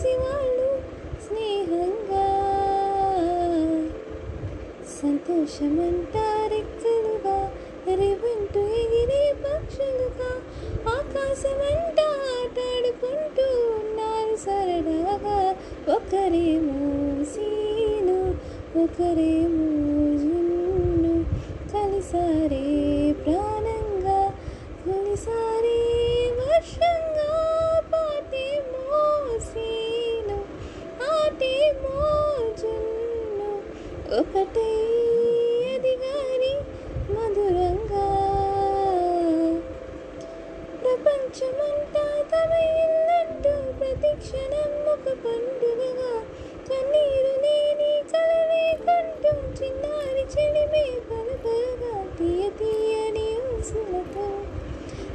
వాళ్ళు స్నేహంగా. సంతోషమంటారెక్కలుగా రివంటూ ఎగిరే పక్షులుగా. ఆకాశమంట ఆటాడుకుంటూ ఉన్నారు సరదాగా. ఒకరేమో సీను ఒకరేమో జున్ను కలిసారే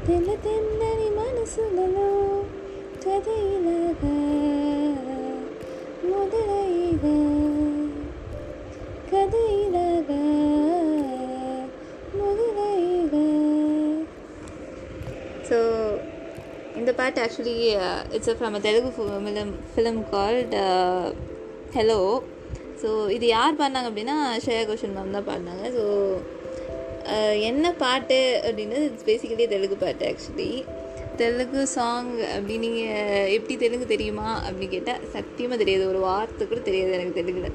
తెల్ల తెల్లని మనసులలో కథ ఇలాగా మొదలైగా కథ ఇలాగా మొదలైగా ஸோ இந்த பாட்டு actually it's from a Telugu film film called hello so இது யார் பாடினாங்க அப்படின்னா ஸ்ரேயா கோஷன் மேம் தான் பாடினாங்க ஸோ என்ன பாட்டு அப்படின்னா இட்ஸ் பேசிக்கலி தெலுங்கு பாட்டு ஆக்சுவலி தெலுங்கு சாங் அப்படி நீங்கள் எப்படி தெலுங்கு தெரியுமா அப்படின்னு கேட்டால் சத்தியமாக தெரியாது. ஒரு வார்த்தை கூட தெரியாது எனக்கு தெலுங்குல.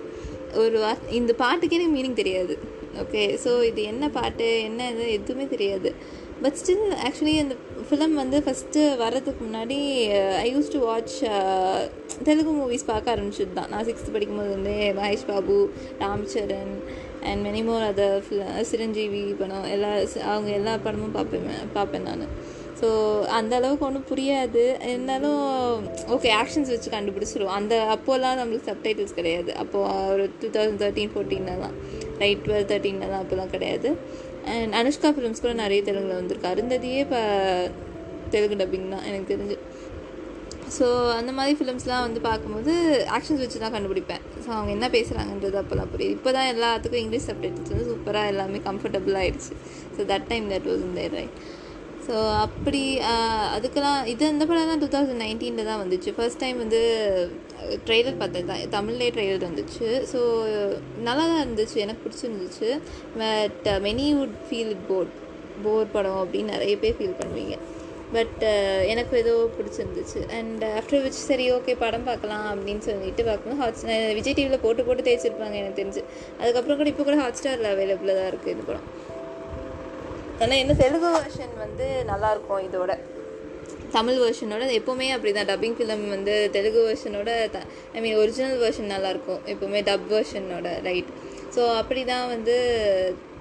ஒரு வார்த்தை இந்த பாட்டுக்கே எனக்கு மீனிங் தெரியாது. ஓகே ஸோ இது என்ன பாட்டு என்ன இது எதுவுமே தெரியாது. பட் ஸ்டில் ஆக்சுவலி அந்த ஃபிலிம் வந்து ஃபஸ்ட்டு வர்றதுக்கு முன்னாடி I use to watch Telugu movies பார்க்க ஆரம்பிச்சது தான் நான் சிக்ஸ்த்து படிக்கும்போது வந்து Mahesh Babu Ram Charan and many more other Chiranjeevi படம் எல்லா அவங்க எல்லா படமும் பார்ப்பேன் பார்ப்பேன் நான். ஸோ அந்த அளவுக்கு ஒன்றும் புரியாது. இருந்தாலும் ஓகே ஆக்ஷன்ஸ் வச்சு கண்டுபிடிச்சிருவோம். அந்த அப்போல்லாம் நம்மளுக்கு சப்டைட்டில்ஸ் கிடையாது. அப்போது ஒரு டூ தௌசண்ட் தேர்ட்டீன் ஃபோர்டீன்லலாம் ரைட் டுவெல் தேர்ட்டீன்லலாம் அப்போலாம் கிடையாது. அண்ட் அனுஷ்கா ஃபிலிம்ஸ் கூட நிறைய தெலுங்கில் வந்திருக்கு. அருந்ததியே இப்போ தெலுங்கு டப்பிங் தான் எனக்கு தெரிஞ்சு. ஸோ அந்த மாதிரி ஃபிலிம்ஸ்லாம் வந்து பார்க்கும்போது ஆக்ஷன்ஸ் வச்சு தான் கண்டுபிடிப்பேன். ஸோ அவங்க என்ன பேசுகிறாங்கன்றது அப்போல்லாம் புரியுது. இப்போ தான் எல்லாத்துக்கும் இங்கிலீஷ் சப்டெக்ட்ஸ் வந்து சூப்பராக எல்லாமே கம்ஃபர்டபுள் ஆகிடுச்சு so that time that was இந்த ரைட் ஸோ அப்படி அதுக்கெல்லாம் இது இந்த படம் தான் டூ தௌசண்ட் நைன்டீனில் தான் வந்துச்சு. ஃபர்ஸ்ட் டைம் வந்து ட்ரெய்லர் பார்த்தது தான் தமிழ்லே ட்ரெய்லர் வந்துச்சு. ஸோ நல்லா தான் இருந்துச்சு. எனக்கு பிடிச்சிருந்துச்சு. But many would feel it boat bore படம் அப்படின்னு நிறைய பேர் ஃபீல் பண்ணுவீங்க. பட் uh, எனக்கு ஏதோ பிடிச்சிருந்துச்சு. அண்ட் ஆஃப்டர் விச் சரி ஓகே படம் பார்க்கலாம் அப்படின்னு சொல்லிட்டு பார்க்கணும் ஹாட் விஜய் டிவியில் போட்டு போட்டு தேய்ச்சிருப்பாங்க எனக்கு தெரிஞ்சு. அதுக்கப்புறம் கூட இப்போ கூட ஹாட் ஸ்டாரில் அவைலபிளாக தான் இருக்குது இந்த படம். ஆனால் என்ன தெலுங்கு வெர்ஷன் வந்து நல்லாயிருக்கும் இதோட. தமிழ் வெர்ஷனோட எப்போவுமே அப்படி தான் டப்பிங் ஃபிலிம் வந்து Telugu வெர்ஷனோட the I mean original version நல்லாயிருக்கும் எப்போவுமே டப் வெர்ஷனோட ரைட் ஸோ அப்படி தான் வந்து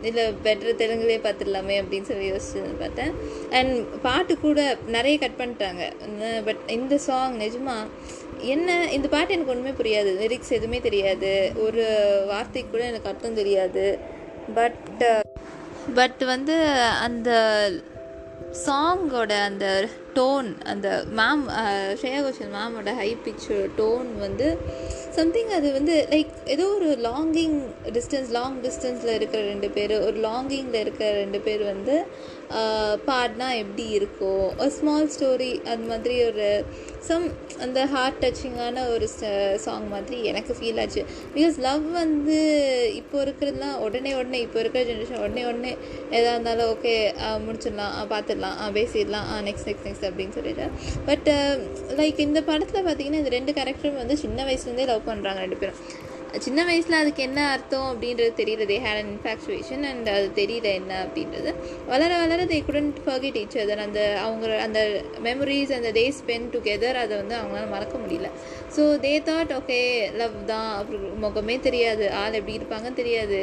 இல்லை பெட்டர் தெலுங்குலேயே பார்த்துடலாமே அப்படின்னு சொல்லி யோசிச்சு பார்த்தேன். அண்ட் பாட்டு கூட நிறைய கட் பண்ணிட்டாங்க. பட் இந்த சாங் நிஜமா என்ன இந்த பாட்டு எனக்கு ஒன்றுமே புரியாது. லிரிக்ஸ் எதுவுமே தெரியாது. ஒரு வார்த்தைக்கு கூட எனக்கு அர்த்தம் தெரியாது. பட் பட் uh, வந்து அந்த சாங்கோட அந்த டோன் அந்த மேம் ஸ்ரேயா கோஷல் மேமோட ஹை பிக்சர் டோன் வந்து சம்திங் அது வந்து லைக் ஏதோ ஒரு லாங்கிங் டிஸ்டன்ஸ் லாங் டிஸ்டன்ஸில் இருக்கிற ரெண்டு பேர் ஒரு லாங்கிங்கில் இருக்கிற ரெண்டு பேர் வந்து பாடினா எப்படி இருக்கோ ஒரு ஸ்மால் ஸ்டோரி அந்த மாதிரி ஒரு சம் அந்த ஹார்ட் டச்சிங்கான ஒரு சாங் மாதிரி எனக்கு ஃபீல் ஆச்சு. பிகாஸ் லவ் வந்து இப்போ இருக்கிறதுலாம் உடனே உடனே இப்போ இருக்கிற ஜென்ரேஷன் உடனே உடனே எதாக இருந்தாலும் ஓகே முடிச்சிடலாம் பார்த்துடலாம் பேசிடலாம் நெக்ஸ்ட் நெக்ஸ்ட் நெக்ஸ்ட் அப்படின்னு சொல்லிட்டு. பட் லைக் இந்த படத்தில் பார்த்தீங்கன்னா இந்த ரெண்டு கேரக்டரும் வந்து சின்ன வயசுலேருந்தே லவ் பண்ணுறாங்க ரெண்டு பேரும். சின்ன வயசில் அதுக்கு என்ன அர்த்தம் அப்படின்றது தெரியல. They had an infatuation and அது தெரியல என்ன அப்படின்றது. வளர வளர they couldn't forget each other அந்த அவங்க அந்த மெமரிஸ் அந்த டே ஸ்பெண்ட் டுகெதர் அதை வந்து அவங்களால மறக்க முடியல. So they thought okay love தான். அப்புறம் முகமே தெரியாது. ஆள் எப்படி இருப்பாங்கன்னு தெரியாது.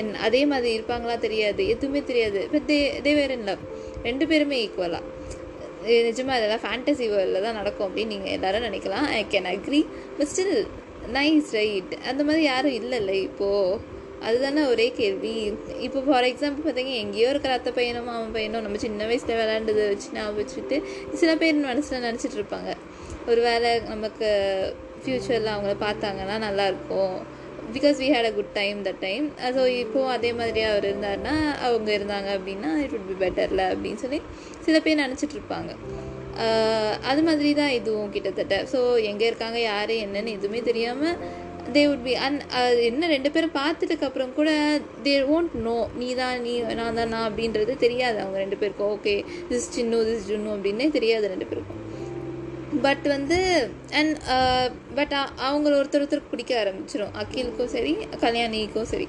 என் அதே மாதிரி இருப்பாங்களா தெரியாது. எதுவுமே தெரியாது. But they they where in love ரெண்டு பேருமே ஈக்குவலாக நிஜமாக இதெல்லாம் ஃபேண்டசி வேர்ல்டில் தான் நடக்கும் அப்படின்னு நீங்கள் எல்லோரும் நினைக்கலாம். I can agree but still nice right அந்த மாதிரி யாரும் இல்லைல்ல இப்போது அதுதானே ஒரே கேள்வி. இப்போ ஃபார் எக்ஸாம்பிள் பார்த்தீங்கன்னா எங்கேயோ இருக்கிற அத்தை பையனும் மாமன் பையனும் நம்ம சின்ன வயசில் விளாண்டதை வச்சு ஞாபகம் வச்சுட்டு சில பேர் மனசில் நினச்சிட்டு இருப்பாங்க. ஒரு வேளை நமக்கு ஃப்யூச்சரில் அவங்கள பார்த்தாங்கன்னா நல்லாயிருக்கும் because we had a good time that time so இப்போது அதே மாதிரி அவர் இருந்தாருன்னா அவங்க இருந்தாங்க அப்படின்னா இட் உட் பி பெட்டரில் அப்படின்னு சொல்லி சில பேர் நினச்சிட்டு இருப்பாங்க. அது மாதிரி தான் இதுவும் கிட்டத்தட்ட ஸோ எங்கே இருக்காங்க யார் என்னன்னு எதுவுமே தெரியாமல் தே உட் பி அன் என்ன ரெண்டு பேரும் பார்த்துட்டுக்கு அப்புறம் கூட தே ஓன்ட் நோ நீ தான் நீ நான் தான் நான் அப்படின்றது தெரியாது. அவங்க ரெண்டு பேருக்கும் okay this Chinnu this Junnu அப்படின்னே தெரியாது ரெண்டு பேருக்கும். பட் வந்து அண்ட் பட் அவங்கள ஒருத்தர் ஒருத்தருக்கு பிடிக்க ஆரம்பிச்சிடும் அகிலுக்கும் சரி கல்யாணிக்கும் சரி.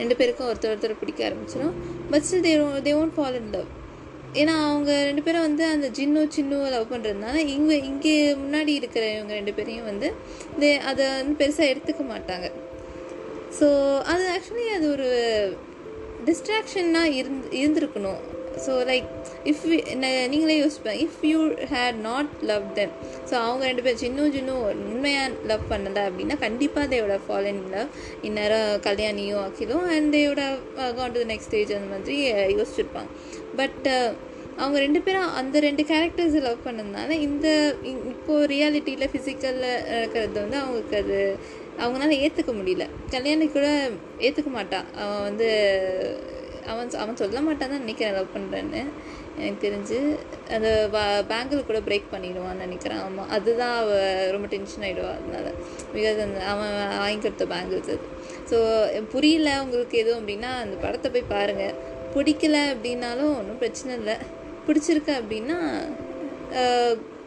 ரெண்டு பேருக்கும் ஒருத்தர் ஒருத்தர் பிடிக்க ஆரம்பிச்சிடும் but still they they won't fall in love ஏன்னா அவங்க ரெண்டு பேரும் வந்து அந்த ஜின்னு சின்னுவை லவ் பண்ணுறதுனால இங்கே இங்கே முன்னாடி இருக்கிற இவங்க ரெண்டு பேரையும் வந்து தே அதை வந்து பெருசாக எடுத்துக்க மாட்டாங்க. ஸோ அது ஆக்சுவலி அது ஒரு டிஸ்ட்ராக்ஷன்னாக இருந் இருந்திருக்கணும். ஸோ லைக் இஃப் நீங்களே யோசிப்பேன் if you had not love them so அவங்க ரெண்டு பேரும் சின்னும் சின்னும் உண்மையாக லவ் பண்ணலை அப்படின்னா கண்டிப்பாக தேவோட ஃபாலோ இன் லவ் இந்நேரம் கல்யாணியும் ஆக்கிடும் அண்ட் தேவோட கான் டு நெக்ஸ்ட் ஸ்டேஜ் அந்த மாதிரி uh, யோசிச்சிருப்பாங்க. பட் uh, அவங்க ரெண்டு பேரும் அந்த ரெண்டு கேரக்டர்ஸ் லவ் பண்ணதுனால இந்த இப்போது ரியாலிட்டியில் ஃபிசிக்கலில் இருக்கிறது வந்து அவங்களுக்கு அது அவங்களால ஏற்றுக்க முடியல. கல்யாணி கூட ஏற்றுக்க மாட்டான் அவன் வந்து அவன் அவன் சொல்ல மாட்டான் தான் நினைக்கிறேன் லவ் பண்ணுறேன்னு எனக்கு தெரிஞ்சு அந்த பேங்கிள் கூட பிரேக் பண்ணிடுவான்னு நினைக்கிறேன். ஆமாம் அதுதான் அவள் ரொம்ப டென்ஷன் ஆகிடுவா அதனால. பிகாஸ் அந்த அவன் வாங்கி கொடுத்த பேங்கிள்ஸ் அது. ஸோ புரியல உங்களுக்கு எதுவும் அப்படின்னா அந்த படத்தை போய் பாருங்கள் பிடிக்கல அப்படின்னாலும் ஒன்றும் பிரச்சனை இல்லை. பிடிச்சிருக்கு அப்படின்னா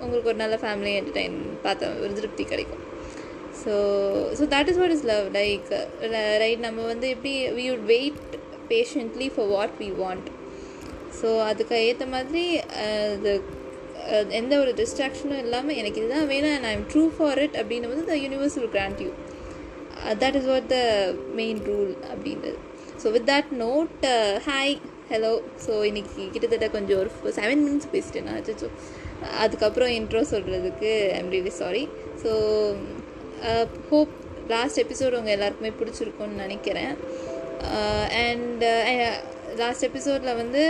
உங்களுக்கு ஒரு நல்ல ஃபேமிலி என்டர்டைன் பார்த்த ஒரு திருப்தி கிடைக்கும். So so that is what is love like right நம்ம வந்து எப்படி we would wait patiently for what we want so அதுக்கு ஏற்ற மாதிரி அது எந்த ஒரு டிஸ்ட்ராக்ஷனும் இல்லாமல் எனக்கு இதுதான் வேணும் and I am true for it அப்படின்னும் போது the universe will grant you that is what the main rule அப்படின்றது so with that note hi hello so இன்றைக்கி கிட்டத்தட்ட கொஞ்சம் ஒரு செவன் மினிட்ஸ் பேசிட்டேன் நான் அச்சோ அதுக்கப்புறம் இன்ட்ரோ சொல்கிறதுக்கு I'm really sorry so hope last episode உங்கள் எல்லாருக்குமே பிடிச்சிருக்கும்னு நினைக்கிறேன். அண்ட் லாஸ்ட் எபிசோடில் வந்து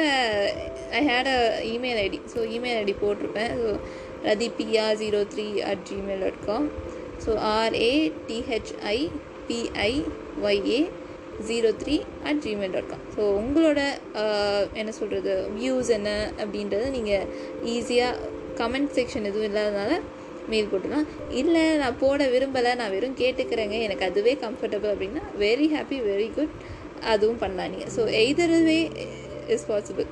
I had a email ID so email ID போட்டிருப்பேன். So Rathipiya zero three at Gmail dot com so R A T H I P I Y A zero three at Gmail dot com so உங்களோட uh, என்ன சொல்கிறது views என்ன அப்படின்றத நீங்கள் ஈஸியாக comment section எதுவும் இல்லாதனால மெயில் போட்டுலாம் இல்லை நான் போட விரும்பலை நான் வெறும் கேட்டுக்கிறேங்க. எனக்கு அதுவே கம்ஃபர்டபுள் அப்படின்னா வெரி ஹாப்பி வெரி குட் அதுவும் பண்ணலாம் நீங்கள் so either way is possible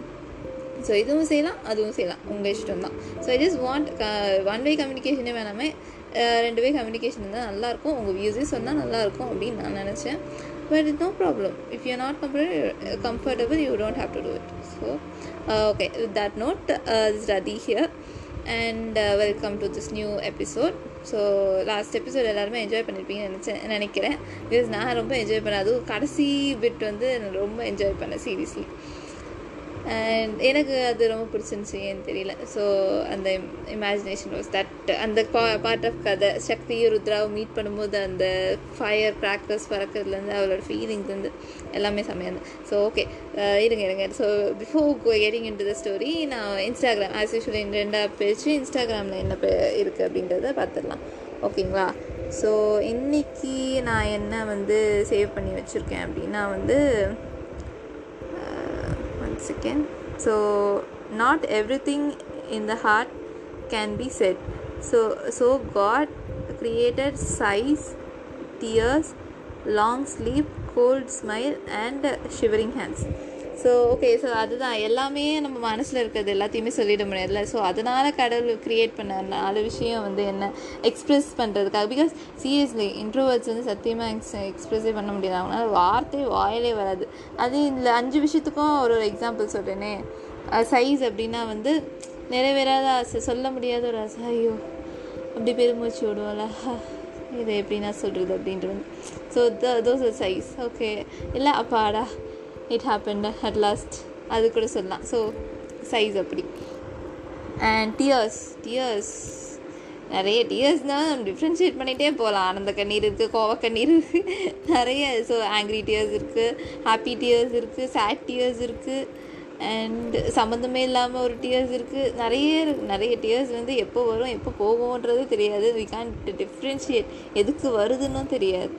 so இதுவும் செய்யலாம் அதுவும் செய்யலாம். உங்கள் இஷ்டம் தான் so I just want one way கம்யூனிகேஷனே வேணாமே ரெண்டு வே கம்யூனிகேஷன் இருந்தால் நல்லாயிருக்கும் உங்கள் வியூஸே சொன்னால் நல்லாயிருக்கும் அப்படின்னு நான் நினச்சேன். But it no problem if you not comfort comfortable you don't have to do it so okay with that note is Rathi here and welcome to this new episode so last episode எல்லாருமே enjoy பண்ணியிருப்பீங்கன்னு நினச்சேன் நினைக்கிறேன். Because நான் ரொம்ப enjoy பண்ணேன் அதுவும் கடைசி bit வந்து நான் ரொம்ப என்ஜாய் பண்ணேன் சீரியஸ்லி அண்ட் எனக்கு அது ரொம்ப பிடிச்சிருந்துச்சி ஏன்னு தெரியல. ஸோ அந்த இமேஜினேஷன் வாஸ் தட் அந்த பா பார்ட் ஆஃப் கதை சக்தியும் ருத்ராவும் மீட் பண்ணும்போது அந்த ஃபயர் கிராக்கர்ஸ் பறக்கிறதுலேருந்து அவளோட ஃபீலிங்ஸ்லேருந்து எல்லாமே செம்மையாக இருந்தது. ஸோ ஓகே இருங்க இருங்க. So before getting into the story நான் இன்ஸ்டாகிராம் ஆஸ் யூஷுவல் ரெண்டாக பிரித்து இன்ஸ்டாகிராமில் என்ன இருக்குது அப்படின்றத பார்த்துடலாம் ஓகேங்களா? ஸோ இன்றைக்கி நான் என்ன வந்து சேவ் பண்ணி வச்சுருக்கேன் அப்படின்னா வந்து one second so not everything in the heart can be said. So so god created sighs tears long sleep cold smile and shivering hands so okay so அதுதான். எல்லாமே நம்ம மனசில் இருக்கிறது எல்லாத்தையுமே சொல்லிட முடியாதுல்ல. ஸோ அதனால் கடவுள் க்ரியேட் பண்ண நாலு விஷயம் வந்து என்ன? எக்ஸ்ப்ரெஸ் பண்ணுறதுக்காக பிகாஸ் சீரியஸ்லி இன்ட்ரோவர்ட்ஸ் வந்து சத்தியமாக எக்ஸ் எக்ஸ்ப்ரெஸ்ஸே பண்ண முடியாது. அவங்களால வார்த்தை வாயிலே வராது. அது இந்த அஞ்சு விஷயத்துக்கும் ஒரு ஒரு எக்ஸாம்பிள் சொல்கிறேனே சைஸ் அப்படின்னா வந்து நிறைவேறாத ஆசை. சொல்ல முடியாத ஒரு ஆசை. ஐயோ அப்படி பெருமூச்சு விடுவோம்ல. இதை எப்படி நான் சொல்கிறது அப்படின்றது. So the those sighs okay இல்லை அப்பாடா. இட் ஹேப்பன் அட் லாஸ்ட் அது கூட சொல்லலாம். ஸோ சைஸ் அப்படி. அண்ட் டியர்ஸ் டியர்ஸ் நிறைய டியர்ஸ்னால் நம்ம டிஃப்ரென்ஷியேட் பண்ணிகிட்டே போகலாம். ஆனந்த கண்ணீர் இருக்குது கோவ கண்ணீர் இருக்குது நிறைய ஸோ ஆங்க்ரி டியர்ஸ் இருக்குது ஹாப்பி டியர்ஸ் இருக்குது சேட் டியர்ஸ் இருக்குது அண்ட் சம்மந்தமே இல்லாமல் ஒரு டியர்ஸ் இருக்குது நிறைய நிறைய டியர்ஸ் வந்து எப்போ வரும் எப்போ போகும்ன்றது தெரியாது. வி கேன் டிஃப்ரென்ஷியேட் எதுக்கு வருதுன்னும் தெரியாது.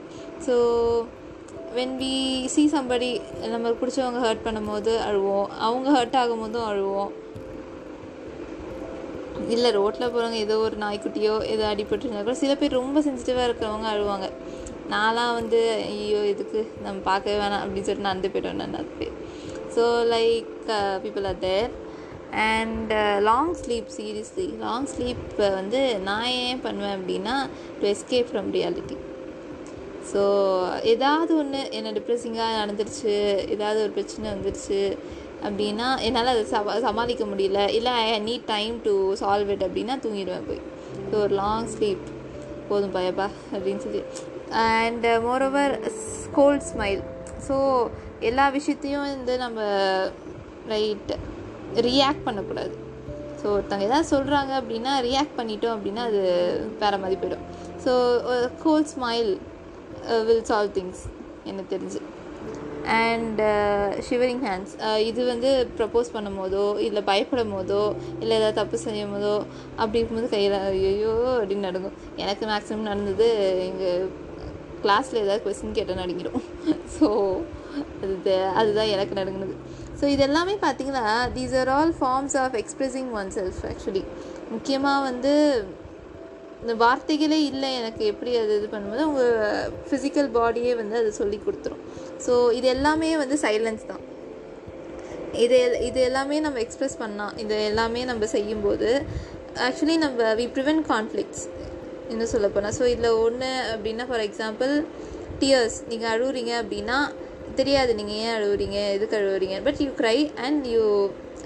So when we see somebody நம்ம பிடிச்சவங்க ஹர்ட் பண்ணும்போது அழுவோம். அவங்க ஹர்ட் ஆகும் போதும் அழுவோம். இல்லை ரோட்டில் போகிறவங்க ஏதோ ஒரு நாய்க்குட்டியோ ஏதோ அடிபட்டுருந்தா கூட சில பேர் ரொம்ப சென்சிட்டிவாக இருக்கிறவங்க அழுவாங்க. நான்லாம் வந்து ஐயோ இதுக்கு நம்ம பார்க்கவே வேணாம் அப்படின்னு சொல்லிட்டு நடந்து போய்ட்டோம் நான் so like people are there and long sleep seriously long sleep வந்து நான் ஏன் பண்ணுவேன் அப்படின்னா to escape from reality so ஏதாவது ஒன்று என்ன டிப்ரெஸிங்காக நடந்துருச்சு ஏதாவது ஒரு பிரச்சனை வந்துருச்சு அப்படின்னா என்னால் அதை சமா சமாளிக்க முடியல. இல்லை I need time to solve it அப்படின்னா தூங்கிடுவேன் போய். ஸோ ஒரு லாங் ஸ்லீப் போதும் பயப்பா அப்படின்னு சொல்லி. And moreover cold smile so எல்லா விஷயத்தையும் வந்து நம்ம ரைட் ரியாக்ட் பண்ணக்கூடாது. ஸோ ஒருத்தவங்க ஏதாவது சொல்கிறாங்க அப்படின்னா ரியாக்ட் பண்ணிட்டோம் அப்படின்னா அது வேறு மாதிரி போயிடும். So cold smile will solve things எனக்கு தெரிஞ்சு. அண்ட் ஷிவரிங் ஹேண்ட்ஸ் இது வந்து ப்ரப்போஸ் பண்ணும் போதோ இல்லை பயப்படும் போதோ இல்லை ஏதாவது தப்பு செய்யும் போதோ அப்படி இருக்கும்போது கையில் ஐயோ அப்படின்னு நடக்கும் எனக்கு மேக்ஸிமம் நடந்தது எங்கள் கிளாஸில் ஏதாவது கொஸ்டின் கேட்டால் நடுங்கிடும் ஸோ அது அதுதான் எனக்கு நடங்கினது. ஸோ இது எல்லாமே பார்த்தீங்கன்னா these are all forms of expressing oneself actually முக்கியமாக வந்து வார்த்தைகளே இல்லை எனக்கு எப்படி அது இது பண்ணும்போது அவங்க ஃபிசிக்கல் பாடியே வந்து அது சொல்லி கொடுத்துரும். ஸோ இது எல்லாமே வந்து சைலன்ஸ் தான். இது இது எல்லாமே நம்ம எக்ஸ்ப்ரெஸ் பண்ணால் இது எல்லாமே நம்ம செய்யும்போது ஆக்சுவலி நம்ம வி ப்ரிவென்ட் கான்ஃப்ளிக்ஸ் இன்னும் சொல்ல போனால் ஸோ இதில் ஒன்று அப்படின்னா ஃபார் எக்ஸாம்பிள் டியர்ஸ் நீங்கள் அழுவுறீங்க அப்படின்னா தெரியாது நீங்கள் ஏன் அழுவுறீங்க எதுக்கு அழுவுறீங்க but you cry and you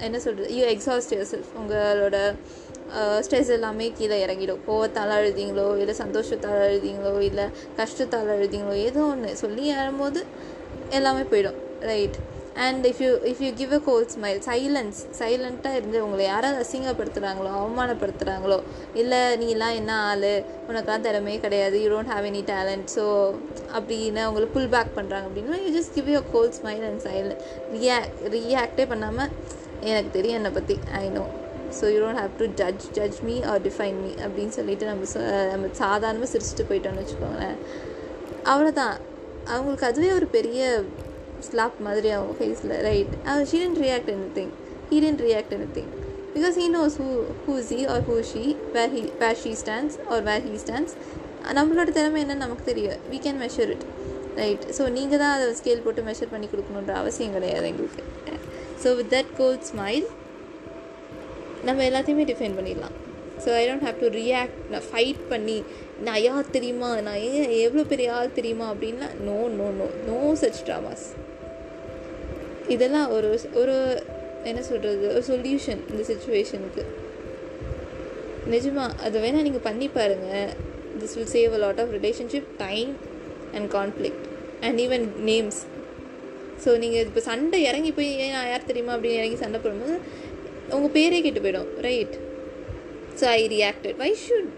என்ன சொல்கிறது யூ எக்ஸாஸ்ட் யுவர் செல்ஃப் உங்களோட ஸ்ட்ரெஸ் எல்லாமே கீழே இறங்கிடும். கோவத்தால் அழுதிங்களோ இல்லை சந்தோஷத்தால் அழுதிங்களோ இல்லை கஷ்டத்தால் அழுதிங்களோ ஏதோ ஒன்று சொல்லி ஏறும்போது எல்லாமே போயிடும். Right and if you if you give a cold smile silence சைலண்ட்டாக இருந்து உங்களை யாராவது அசிங்கப்படுத்துகிறாங்களோ அவமானப்படுத்துகிறாங்களோ இல்லை நீலாம் என்ன ஆள்? உனக்கெலாம் திறமையே கிடையாது. You don't have any talent so அப்படின்னு உங்களை புல் பேக் பண்ணுறாங்க அப்படின்னா you just give you cold smile and silent react ரியாக்டே பண்ணாமல் எனக்கு தெரியும் என்னை பற்றி I know so you don't have to judge judge me or define me அப்படின்னு சொல்லிட்டு நம்ம நம்ம சாதாரணமாக சிரிச்சுட்டு போயிட்டோம்னு வச்சுக்கோங்களேன். அவ்வளோதான் அவங்களுக்கு அதுவே ஒரு பெரிய ஸ்லாப் மாதிரி அவங்க ஃபேஸில் right our she tend react anything he tend react anything because he knows who who she or who she where he where she stands or where he stands நம்மளோட திறமை என்னன்னு நமக்கு தெரியும். We can measure it right so நீங்கள் தான் அதை scale போட்டு measure பண்ணி கொடுக்கணுன்ற அவசியம் கிடையாது எங்களுக்கு. So with that cold smile நம்ம எல்லாத்தையுமே டிஃபைன் பண்ணிடலாம். So I don't have to react நான் ஃபைட் பண்ணி நான் யார் தெரியுமா? நான் ஏன் எவ்வளோ பெரிய ஆள் தெரியுமா அப்படின்னா no no no no such dramas இதெல்லாம் ஒரு ஒரு என்ன சொல்கிறது ஒரு சொல்யூஷன் இந்த சுச்சுவேஷனுக்கு நிஜமா அதை வேணால் நீங்கள் பண்ணி பாருங்கள் this will save a lot of relationship time and conflict and even names so நீங்கள் இப்போ சண்டை இறங்கி போய் ஏன் நான் யார் தெரியுமா அப்படின்னு இறங்கி சண்டை போடும்போது உங்கள் பேரே கெட்டு போயிடும். Right so I reacted why should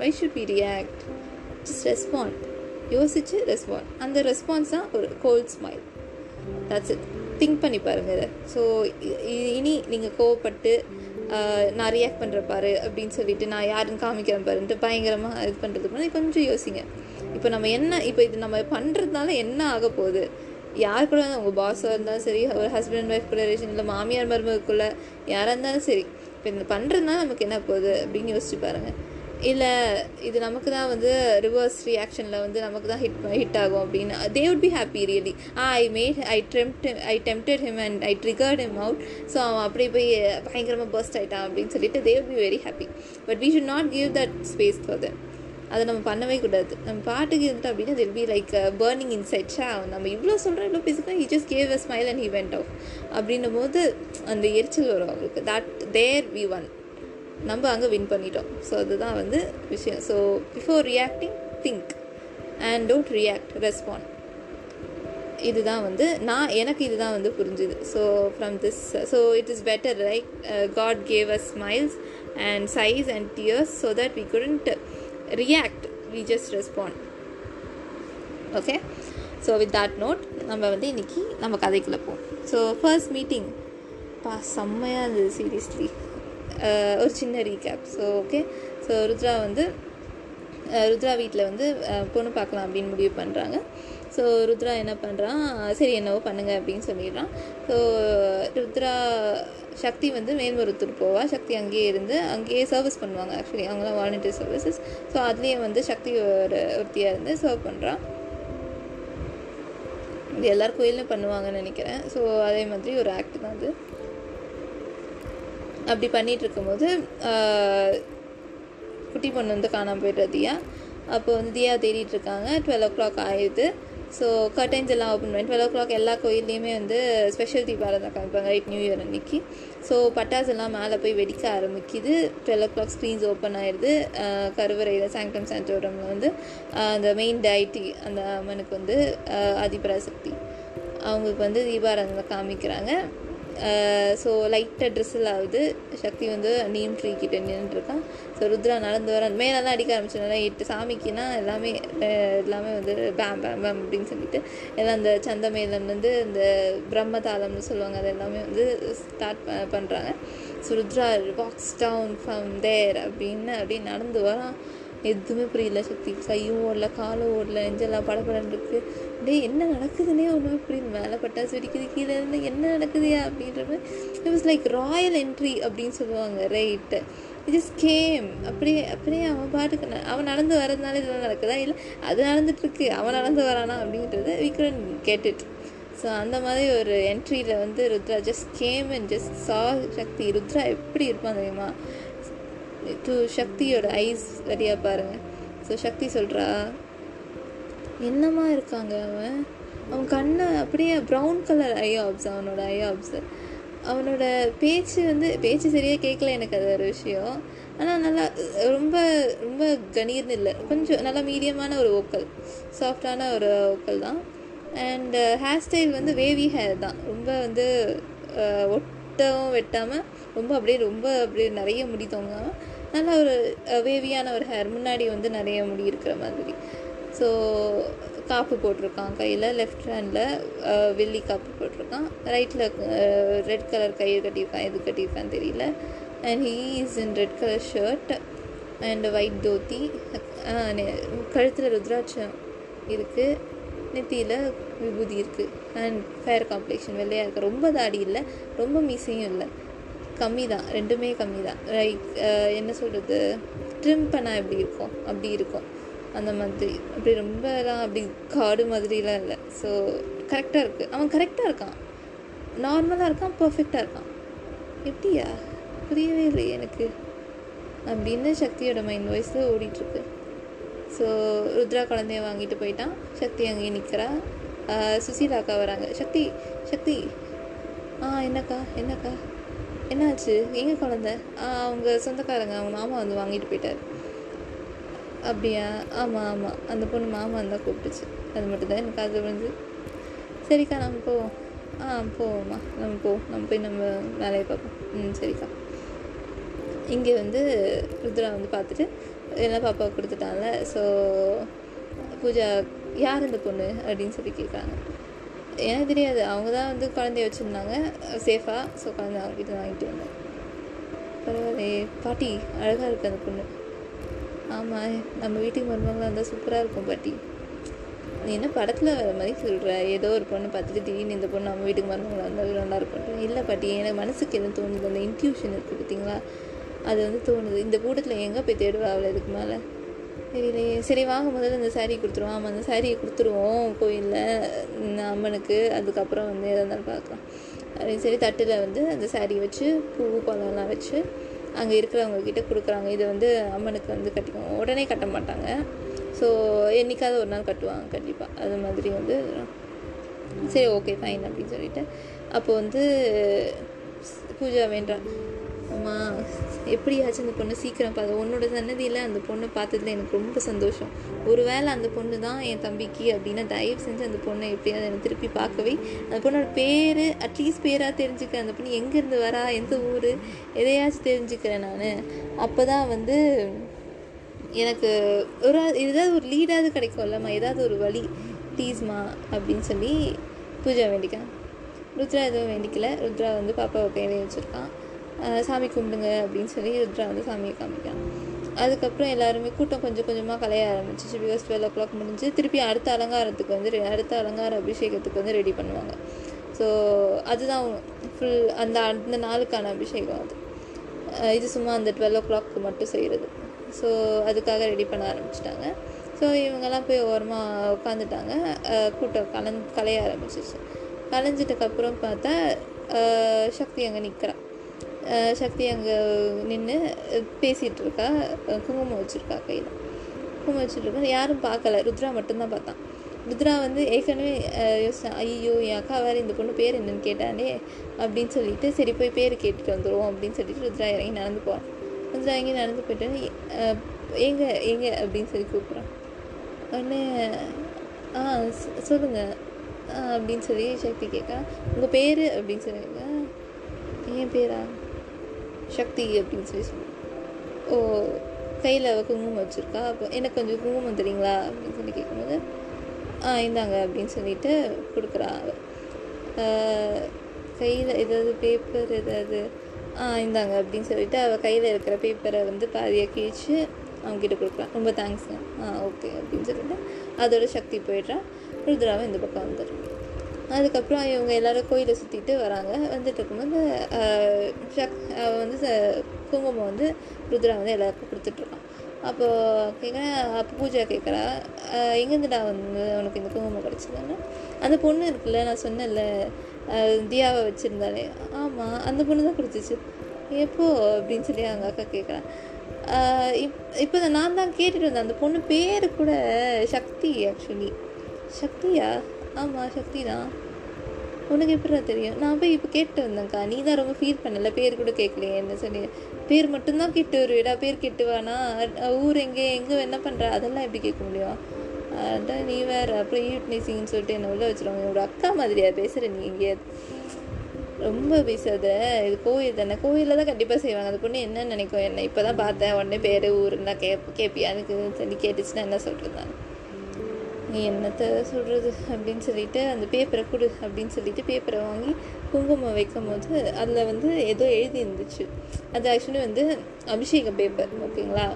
why should be react just respond யோசிச்சு ரெஸ்பாண்ட் அந்த ரெஸ்பான்ஸ் தான் ஒரு cold smile that's it think பண்ணி பாருங்கள் இதை. ஸோ இனி நீங்கள் கோவப்பட்டு நான் ரியாக்ட் பண்ணுற பாரு அப்படின்னு சொல்லிட்டு நான் யாருன்னு காமிக்கிறேன் பாருன்ட்டு பயங்கரமாக இது பண்ணுறதுக்கு முன்னாடி கொஞ்சம் யோசிங்க. இப்போ நம்ம என்ன இப்போ இது நம்ம பண்ணுறதுனால என்ன ஆக போகுது யார் கூட உங்கள் பாஸாக இருந்தாலும் சரி ஒரு ஹஸ்பண்ட் ஒய்ஃப் கூட ரிலேஷன் இல்லை மாமியார் மருமகுக்குள்ளே யாராக இருந்தாலும் சரி இப்போ இந்த பண்ணுறதுனால நமக்கு என்ன போகுது அப்படின்னு யோசிச்சு பாருங்கள் இல்லை இது நமக்கு தான் வந்து ரிவர்ஸ் ரியாக்ஷனில் வந்து நமக்கு தான் ஹிட் ஹிட் ஆகும் அப்படின்னு. They would be happy really I mad I tempted I tempted him and I triggered him out so அவன் அப்படியே போய் பயங்கரமாக பர்ஸ்ட் ஆகிட்டான் அப்படின்னு சொல்லிட்டு they would be very happy but we should not give that space for that அதை நம்ம பண்ணவே கூடாது. நம்ம பாட்டுக்கு இருந்துட்டு அப்படின்னா தில் பி லைக் பேர்னிங் இன்சைட்ஸா நம்ம இவ்வளோ சொல்கிறோம் இவ்வளோ பேசிக்கலாம் he just gave a smile and event of அப்படின்னும் போது அந்த எரிச்சல் வரும் அவங்களுக்கு தட் தேர் வி ஒன் நம்ம அங்கே வின் பண்ணிட்டோம். ஸோ அதுதான் வந்து விஷயம். So before reacting think and don't react respond இதுதான் வந்து நான் எனக்கு இதுதான் வந்து புரிஞ்சுது. So from this so it is better right God gave us smiles and sighs and tears so that we couldn't react we just respond okay so with that note நம்ம வந்து இன்றைக்கி நம்ம கதைக்குள்ளே போவோம். ஸோ ஃபர்ஸ்ட் மீட்டிங் பா செம்மையாக இருந்தது seriously ஒரு சின்ன recap so okay so Rudra வந்து ருத்ரா வீட்டில் வந்து பொண்ணு பார்க்கலாம் அப்படின்னு முடிவு பண்ணுறாங்க ஸோ ருத்ரா என்ன பண்ணுறான் சரி என்னவோ பண்ணுங்க அப்படின்னு சொல்லிடுறான். ஸோ ருத்ரா சக்தி வந்து மேல்மருத்தூர் போவா. சக்தி அங்கேயே இருந்து அங்கேயே சர்வீஸ் பண்ணுவாங்க ஆக்சுவலி அவங்களாம் வாலண்டியர் சர்வீசஸ் ஸோ அதுலேயே வந்து சக்தி ஒரு ஒருத்தியாக இருந்து சர்வ் பண்ணுறான் இது எல்லார் கோயிலும் பண்ணுவாங்கன்னு நினைக்கிறேன். ஸோ அதே மாதிரி ஒரு ஆக்ட் தான் அது. அப்படி பண்ணிகிட்டு இருக்கும்போது குட்டி பொண்ணு வந்து காணாமல் போயிடுற தியா. அப்போ வந்து தியா தேடிட்டு இருக்காங்க. டுவெல் ஓ கிளாக் ஆயிடுது. ஸோ கர்டைன்ஸ் எல்லாம் ஓப்பன் பண்ணி டுவெல் ஓ கிளாக் எல்லா கோயில்லையுமே வந்து ஸ்பெஷல் தீபாராதனை காமிப்பாங்க. ரைட் நியூ இயர் அன்னைக்கு. ஸோ பட்டாசு எல்லாம் மேலே போய் வெடிக்க ஆரம்பிக்குது. Twelve o'clock screens open ஆயிடுது கருவறையில் சாங்கம் சாண்டோரமில் வந்து அந்த மெயின் டைட்டி அந்த அம்மனுக்கு வந்து ஆஹ், ஆதிபராசக்தி அவங்களுக்கு வந்து தீபாரதனை காமிக்கிறாங்க. ஸோ லைட்டாக ட்ரெஸ்ஸில் ஆகுது. சக்தி வந்து நீம் ட்ரீ கிட்ட நின்றுருக்கான் ஸோ ருத்ரா நடந்து வர தான் அடிக்க ஆரம்பிச்சனால எட்டு சாமிக்குன்னா எல்லாமே எல்லாமே வந்து பேம் பேம் பேம் அப்படின்னு சொல்லிட்டு எல்லாம் அந்த சந்தமேலன் வந்து இந்த பிரம்மதாளம்னு சொல்லுவாங்க. அது எல்லாமே வந்து ஸ்டார்ட் ப பண்ணுறாங்க so Rudra walks down from there அப்படின்னு அப்படியே நடந்து வரான். எதுவுமே புரியல சக்தி கையும் ஓடல காலும் ஓடல நெஞ்செல்லாம் படபடன்னு இருக்கு. டேய் என்ன நடக்குதுன்னே ஒன்றுமே புரியுது மேலே பட்டாசு வெடிக்குது கீழே இருந்து என்ன நடக்குதுயா அப்படின்ற மாதிரி. It was like royal entry அப்படின்னு சொல்லுவாங்க ரைட்டு இட் இஸ் கேம் அப்படியே அப்படியே அவன் பாட்டுக்கு அவன் நடந்து வரதுனால இதெல்லாம் நடக்குதா? இல்லை அது நடந்துட்டுருக்கு அவன் நடந்து வரானா அப்படின்றது we couldn't ஸோ அந்த மாதிரி ஒரு என்ட்ரியில் வந்து Rudra just came and just saw Shakti. Rudra எப்படி இருப்பான் தெரியுமா? டு சக்தியோட ஐஸ் சரியா பாருங்க. ஸோ சக்தி சொல்கிறா என்னமா இருக்காங்க அவன்? அவன் கண்ணை அப்படியே ப்ரௌன் கலர் ஐ ஆப்ஸ் அவனோட ஐ ஆப்ஸ் அவனோட பேச்சு வந்து பேச்சு சரியாக கேட்கல எனக்கு அது ஒரு விஷயம். ஆனால் நல்லா ரொம்ப ரொம்ப கணீர்னு இல்லை. கொஞ்சம் நல்லா மீடியமான ஒரு ஓக்கல் சாஃப்டான ஒரு ஓக்கல் தான். அண்ட் ஹேர் ஸ்டைல் வந்து வேவி ஹேர் தான். ரொம்ப வந்து ஒட் வெட்டவும் வெட்டாமல் ரொம்ப அப்படியே ரொம்ப அப்படியே நிறைய முடி தொங்காமல் நல்ல ஒரு வேவியான ஒரு ஹேர் முன்னாடி வந்து நிறைய முடி இருக்கிற மாதிரி. ஸோ காப்பு போட்டிருக்கான் கையில் லெஃப்ட் ஹேண்டில் வெள்ளி காப்பு போட்டிருக்கான். ரைட்டில் ரெட் கலர் கயிறு கட்டியிருக்கான். எது கட்டியிருக்கான்னு தெரியல. And he is in red colour shirt and white dhoti கழுத்தில் ருத்ராட்சம் இருக்குது நெத்தியில் விபூதி இருக்குது அண்ட் ஃபேர் காம்ப்ளெக்ஷன் வெள்ளையாக இருக்குது ரொம்ப தாடி இல்லை. ரொம்ப மீசையும் இல்லை. கம்மி தான் ரெண்டுமே கம்மி தான் லைக் uh, என்ன சொல்கிறது ட்ரிம் பண்ணால் எப்படி இருக்கும்? அப்படி இருக்கும். அந்த மாதிரி. அப்படி ரொம்பலாம் அப்படி காடு மாதிரிலாம் இல்லை. ஸோ கரெக்டாக இருக்குது அவன் கரெக்டாக இருக்கான். நார்மலாக இருக்கான். பர்ஃபெக்டாக இருக்கான். எப்படியா? புரியவே இல்லை எனக்கு. அப்படின்னு சக்தியோட மைண்ட் வாய்ஸில் ஓடிட்டுருக்கு ஸோ ருத்ரா குழந்தைய வாங்கிட்டு போயிட்டான். சக்தி அங்கேயே நிற்கிறா சுசீலா அக்கா வராங்க. சக்தி சக்தி. ஆ என்னக்கா என்னக்கா? என்னாச்சு? எங்கள் குழந்த? அவங்க சொந்தக்காரங்க அவங்க மாமா வந்து வாங்கிட்டு போயிட்டார். அப்படியா? ஆமாம் ஆமாம் அந்த பொண்ணு மாமா இருந்தால் கூப்பிட்டுச்சு. அது மட்டும் தான் எனக்கு அது வந்து சரிக்கா நம்ம போவோம். ஆ போவோம்மா. நம்ம போவோம் நம்ம போய் நம்ம வேலையை பார்ப்போம். ம் சரிக்கா. இங்கே வந்து ருத்ரா வந்து பார்த்துட்டு எல்லாம் பாப்பா கொடுத்துட்டாங்க ஸோ பூஜா யார் இந்த பொண்ணு அப்படின்னு சொல்லி கேட்குறாங்க. எனக்கு தெரியாது அவங்க தான் வந்து குழந்தைய வச்சுருந்தாங்க சேஃபாக ஸோ குழந்தை அவங்ககிட்ட வாங்கிட்டு வந்தேன். பரவாயில்லையே பாட்டி அழகாக இருக்குது அந்த பொண்ணு. ஆமாம் நம்ம வீட்டுக்கு மருமகளாக இருந்தால் சூப்பராக இருக்கும் பாட்டி. நீ என்ன படத்தில் வர மாதிரி சொல்கிற ஏதோ ஒரு பொண்ணு பார்த்துட்டு திடீர்னு இந்த பொண்ணு நம்ம வீட்டுக்கு மருமகளாக இருந்தால் நல்லா இருக்கும். இல்லை பாட்டி எனக்கு மனசுக்கு எதுவும் தோணுது? அந்த இன்ட்யூஷன் இருக்குது பார்த்தீங்களா? அது வந்து தோணுது. இந்த கூட்டத்தில் எங்கே போய் தேடுவா? அவளை இதுக்கு மேலே? தெரியலையே. சரி வாங்க முதல்ல இந்த சாரீ கொடுத்துருவோம். ஆமாம் அந்த சாரியை கொடுத்துருவோம். கோயிலில் அம்மனுக்கு. அதுக்கப்புறம் வந்து எதாக இருந்தாலும் பார்க்கலாம். அப்படின்னு சரி தட்டில் வந்து அந்த சாரீ வச்சு பூ பழம்லாம் வச்சு அங்கே இருக்கிறவங்க கிட்ட கொடுக்குறாங்க. இதை வந்து அம்மனுக்கு வந்து கட்டிக்குவோம். உடனே கட்ட மாட்டாங்க. ஸோ என்னைக்காவது ஒரு நாள் கட்டுவாங்க கண்டிப்பாக அது மாதிரி வந்து சரி ஓகே ஃபைன் அப்படின்னு சொல்லிட்டு. அப்போ வந்து பூஜா வேண்டாம். அம்மா எப்படியாச்சும் அந்த பொண்ணு சீக்கிரம் பார்த்து உன்னோட சன்னதியில் அந்த பொண்ணை பார்த்ததுல எனக்கு ரொம்ப சந்தோஷம். ஒருவேளை அந்த பொண்ணு தான் என் தம்பிக்கு அப்படின்னா தயவு செஞ்சு அந்த பொண்ணை எப்படியாவது எனக்கு திருப்பி பார்க்கவே. அந்த பொண்ணோட பேர் அட்லீஸ்ட் பேராக தெரிஞ்சுக்கிறேன் அந்த பொண்ணு எங்கேருந்து வரா எந்த ஊர் எதையாச்சும் தெரிஞ்சுக்கிறேன் நான். அப்போ தான் வந்து எனக்கு ஒரு ஏதாவது ஒரு லீடாவது கிடைக்கும்லம்மா ஏதாவது ஒரு வழி. ப்ளீஸ்மா அப்படின்னு சொல்லி பூஜா வேண்டிக்கான் ருத்ரா எதுவும் வேண்டிக்கல. ருத்ரா வந்து பாப்பாவை கையிலே வச்சுருக்கான். சாமி கும்பிடுங்க அப்படின்னு சொல்லி ருத்ரா வந்து சாமியை காமிக்கான் அதுக்கப்புறம் எல்லாருமே கூட்டம் கொஞ்சம் கொஞ்சமாக கலைய ஆரம்பிச்சிச்சு. பிகாஸ் டுவெல் ஓ கிளாக் முடிஞ்சு திருப்பி அடுத்த அலங்காரத்துக்கு வந்து அடுத்த அலங்கார அபிஷேகத்துக்கு வந்து ரெடி பண்ணுவாங்க. ஸோ அதுதான் ஃபுல் அந்த அந்த நாளுக்கான அபிஷேகம் அது. இது சும்மா அந்த டுவெல் ஓ கிளாக்கு மட்டும் செய்கிறது ஸோ அதுக்காக ரெடி பண்ண ஆரம்பிச்சிட்டாங்க. ஸோ இவங்கெல்லாம் போய் ஓரமாக உட்காந்துட்டாங்க கூட்டம் கலந் கலைய ஆரம்பிச்சிச்சு. கலைஞ்சிட்டக்கப்புறம் பார்த்தா சக்தி அங்கே நிற்கிறான் சக்தி அங்கே நின்று பேசிகிட்டு இருக்கா குங்குமம் வச்சுருக்கா கையில். குங்குமம் வச்சுட்டுருக்கா. யாரும் பார்க்கல. ருத்ரா மட்டும்தான் பார்த்தான். ருத்ரா வந்து ஏற்கனவே யோசிச்சான் ஐயோ என் அக்கா வேறு இந்த பொண்ணு பேர் என்னன்னு கேட்டானே அப்படின்னு சொல்லிட்டு சரி போய் பேர் கேட்டுட்டு வந்துடுவோம் அப்படின்னு சொல்லிட்டு ருத்ரா இறங்கி நடந்து போகிறான் ருத்ரா இறங்கி நடந்து போயிட்டு அஹ், எங்க எங்க அப்படின்னு சொல்லி கூப்பிட்றான் உடனே ஆ சொல்லுங்கள் சொல்லுங்க. ஆ, அப்படின்னு சொல்லி சக்தி கேட்கா உங்கள் பேர்? அப்படின்னு சொல்லி கேட்கா, என் பேரா? சக்தி அப்படின்னு சொல்லி சொல்லு ஓ கையில் அவள் குங்குமம் வச்சுருக்கா? அப்போ எனக்கு கொஞ்சம் குங்குமம் தரீங்களா? அப்படின்னு சொல்லி கேட்கும்போது ஆ இந்தாங்க அப்படின்னு சொல்லிட்டு கொடுக்குறா அவள் கையில் ஏதாவது பேப்பர் ஏதாவது ஆ இந்தாங்க அப்படின்னு சொல்லிட்டு அவள் கையில் இருக்கிற பேப்பரை வந்து பாதியாக கிழிச்சு அவங்ககிட்ட கொடுக்குறான் ரொம்ப தேங்க்ஸ்ங்க ஆ ஓகே அப்படின்னு சொல்லிட்டு அதோட சக்தி போயிடுறான் ருத்ராவை இந்த பக்கம் வந்துடுறான் அதுக்கப்புறம் இவங்க எல்லாரும் கோயிலை சுற்றிட்டு வராங்க. வந்துட்டு இருக்கும்போது சக் வந்து ச- குங்குமம் வந்து ருத்ரா வந்து எல்லாருக்கும் கொடுத்துட்ருக்கான். அப்போது கேட்குறேன் அப்போ பூஜா கேட்குறா எங்கேருந்துடா வந்து உனக்கு இந்த குங்குமம் கிடச்சிதுன்னா? அந்த பொண்ணு இருக்குல்ல நான் சொன்னேன்ல தியாவை வச்சுருந்தாலே. ஆமாம் அந்த பொண்ணு தான் கொடுத்துச்சு. எப்போ அப்படின்னு சொல்லி அவங்க அக்கா கேட்குறேன் இப் இப்போ நான் தான் கேட்டுட்டு வந்தேன். அந்த பொண்ணு பேர் கூட சக்தி ஆக்சுவலி சக்தியா ஆமாம் சக்தி தான் உனக்கு எப்படிடா தெரியும்? நான் போய் இப்போ கேட்டு வந்தேன்க்கா நீ தான் ரொம்ப ஃபீல் பண்ணல. பேர் கூட கேட்கலையே என்ன சொல்லி. பேர் மட்டும்தான் கிட்டு வருவேடா பேர் கேட்டுவானா? ஊர் எங்கே எங்கே என்ன பண்ணுற அதெல்லாம் எப்படி கேட்க முடியும்? அதான் நீ வேறு. அப்புறம் ஈவிட்னிசிங்னு சொல்லிட்டு என்ன உள்ள வச்சிருவாங்க. என்னோட அக்கா மாதிரியா? பேசுகிற நீ எங்கேயாவது ரொம்ப பேசாத. இது கோயில் தானே? கோயிலில் தான் கண்டிப்பாக செய்வாங்க. அந்த பொண்ணு என்ன நினைக்கும். என்ன இப்போ தான் பார்த்தேன். உடனே பேர் ஊருன்னா கேப் கேட்பியா எனக்கு சொல்லி கேட்டுச்சுன்னா என்ன சொல்கிறது நான் நீ என்னத்தை சொல்கிறது அப்படின்னு சொல்லிட்டு அந்த பேப்பரை கொடு அப்படின்னு சொல்லிட்டு பேப்பரை வாங்கி குங்குமம் வைக்கும் போது அதில் வந்து ஏதோ எழுதி இருந்துச்சு அது ஆக்சுவலி வந்து அபிஷேக பேப்பர் ஓகேங்களா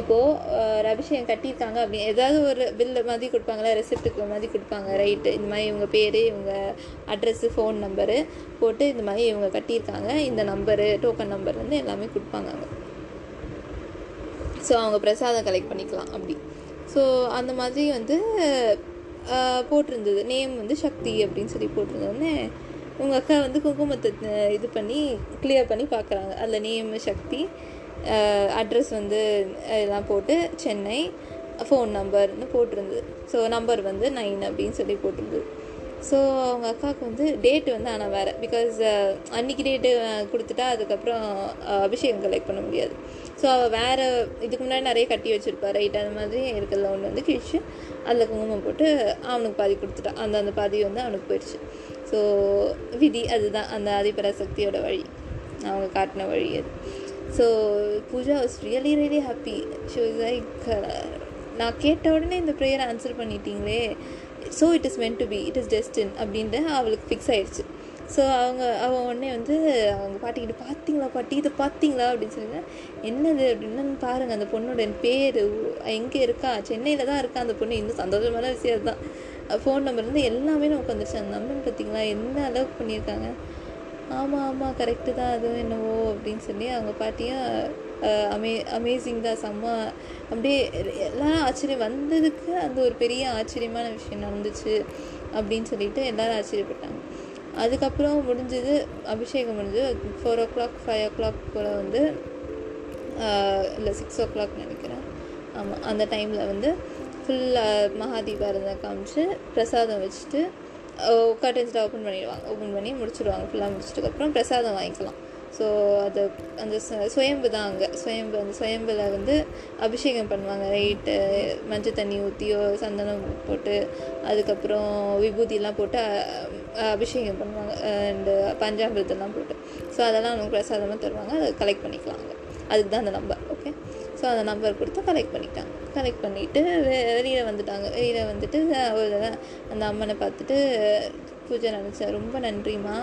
இப்போது அபிஷேகம் கட்டியிருக்காங்க அப்படி ஏதாவது ஒரு பில்லு மாதிரி கொடுப்பாங்களா? ரெசிப்டுக்கு மாதிரி கொடுப்பாங்க ரைட்டு இந்த மாதிரி இவங்க பேர் இவங்க அட்ரஸ்ஸு ஃபோன் நம்பரு போட்டு இந்த மாதிரி இவங்க கட்டியிருக்காங்க. இந்த நம்பரு டோக்கன் நம்பர்லேருந்து வந்து எல்லாமே கொடுப்பாங்க ஸோ அவங்க பிரசாதம் கலெக்ட் பண்ணிக்கலாம் அப்படி. ஸோ அந்த மாதிரி வந்து போட்டிருந்தது. நேம் வந்து சக்தி அப்படின்னு சொல்லி போட்டிருந்தோடனே உங்கள் அக்கா வந்து குங்குமத்தை இது பண்ணி கிளியர் பண்ணி பார்க்குறாங்க அதில் நேம் சக்தி அட்ரஸ் வந்து எல்லாம் போட்டு சென்னை ஃபோன் நம்பர்னு போட்டிருந்தது. ஸோ நம்பர் வந்து நைன் அப்படின்னு சொல்லி போட்டிருந்தது. ஸோ அவங்க அக்காவுக்கு வந்து டேட் வந்து ஆனால் வேறு. பிகாஸ் uh, அன்றைக்கி டேட்டு uh, கொடுத்துட்டா அதுக்கப்புறம் uh, அபிஷேகம் கலெக்ட் பண்ண முடியாது. ஸோ அவள் வேறு இதுக்கு முன்னாடி நிறைய கட்டி வச்சுருப்பா. ரைட் அந்த மாதிரி இருக்கிறதுல ஒன்று வந்து கிழிச்சு அதில் குங்குமம் போட்டு அவனுக்கு பாதி கொடுத்துட்டான் அந்த அந்த பாதி வந்து அவனுக்கு போயிடுச்சு. ஸோ விதி அதுதான். அந்த ஆதிபராசக்தியோட வழி. அவங்க காட்டின வழி அது. So Pooja was really really happy she was like நான் கேட்ட உடனே இந்த ப்ரேயரை answer பண்ணிட்டீங்களே. So it is meant to be it is destined அப்படின்ட்டு அவளுக்கு ஃபிக்ஸ் ஆயிடுச்சு. ஸோ அவங்க அவன் உடனே வந்து அவங்க பாட்டிக்கிட்ட பார்த்தீங்களா பாட்டி? இதை பார்த்தீங்களா அப்படின்னு சொல்லி என்னது? அப்படின்னு பாருங்கள் அந்த பொண்ணோட பேர் எங்கே இருக்கா? சென்னையில் தான் இருக்கா அந்த பொண்ணு? இன்னும் சந்தோஷமான விஷயம் அதுதான். ஃபோன் நம்பர் வந்து எல்லாமே நமக்கு வந்துருச்சு. அந்த நம்பர் பார்த்தீங்களா என்ன அளவுக்கு பண்ணியிருக்காங்க? ஆமாம் ஆமாம் கரெக்டு தான் அதுவும் என்னவோ அப்படின்னு சொல்லி அவங்க பாட்டியும் அமே அமேசிங் தான் செம்ம. அப்படியே எல்லாம் ஆச்சரியம் வந்ததுக்கு அந்த ஒரு பெரிய ஆச்சரியமான விஷயம் நடந்துச்சு அப்படின்னு சொல்லிட்டு எல்லோரும் ஆச்சரியப்பட்டாங்க. அதுக்கப்புறம் முடிஞ்சது அபிஷேகம் முடிஞ்சது four o'clock five o'clock போல் வந்து இல்லை சிக்ஸ் ஓ கிளாக் நினைக்கிறேன். ஆமாம் அந்த டைமில் வந்து ஃபுல்லாக மகாதீபாரதனை காமிச்சு பிரசாதம் வச்சுட்டு கர்டன்ஸில் ஓப்பன் பண்ணிடுவாங்க ஓப்பன் பண்ணி முடிச்சிடுவாங்க ஃபுல்லாக முடிச்சதுக்கப்புறம் பிரசாதம் வாங்கிக்கலாம். ஸோ அது அந்த சுயம்பு தான் அங்கே. சுயம்பு அந்த சுயம்பில் வந்து அபிஷேகம் பண்ணுவாங்க. ரைட்டு மஞ்சள் தண்ணி ஊற்றியோ சந்தனம் போட்டு அதுக்கப்புறம் விபூதியெலாம் போட்டு அபிஷேகம் பண்ணுவாங்க. அண்டு பஞ்சாமிரத்தெல்லாம் போட்டு. ஸோ அதெல்லாம் நமக்கு பிரசாதமாக தருவாங்க. அதை கலெக்ட் பண்ணிக்கலாம் அங்கே. அதுக்கு தான் அந்த நம்பர் ஓகே ஸோ அந்த நம்பர் கொடுத்து கலெக்ட் பண்ணிட்டாங்க. கலெக்ட் பண்ணிவிட்டு வெளியில் வந்துட்டாங்க. வெளியில் வந்துட்டு ஒரு தடவை அந்த அம்மனை பார்த்துட்டு பூஜை நினச்சேன் ரொம்ப நன்றிம்மா.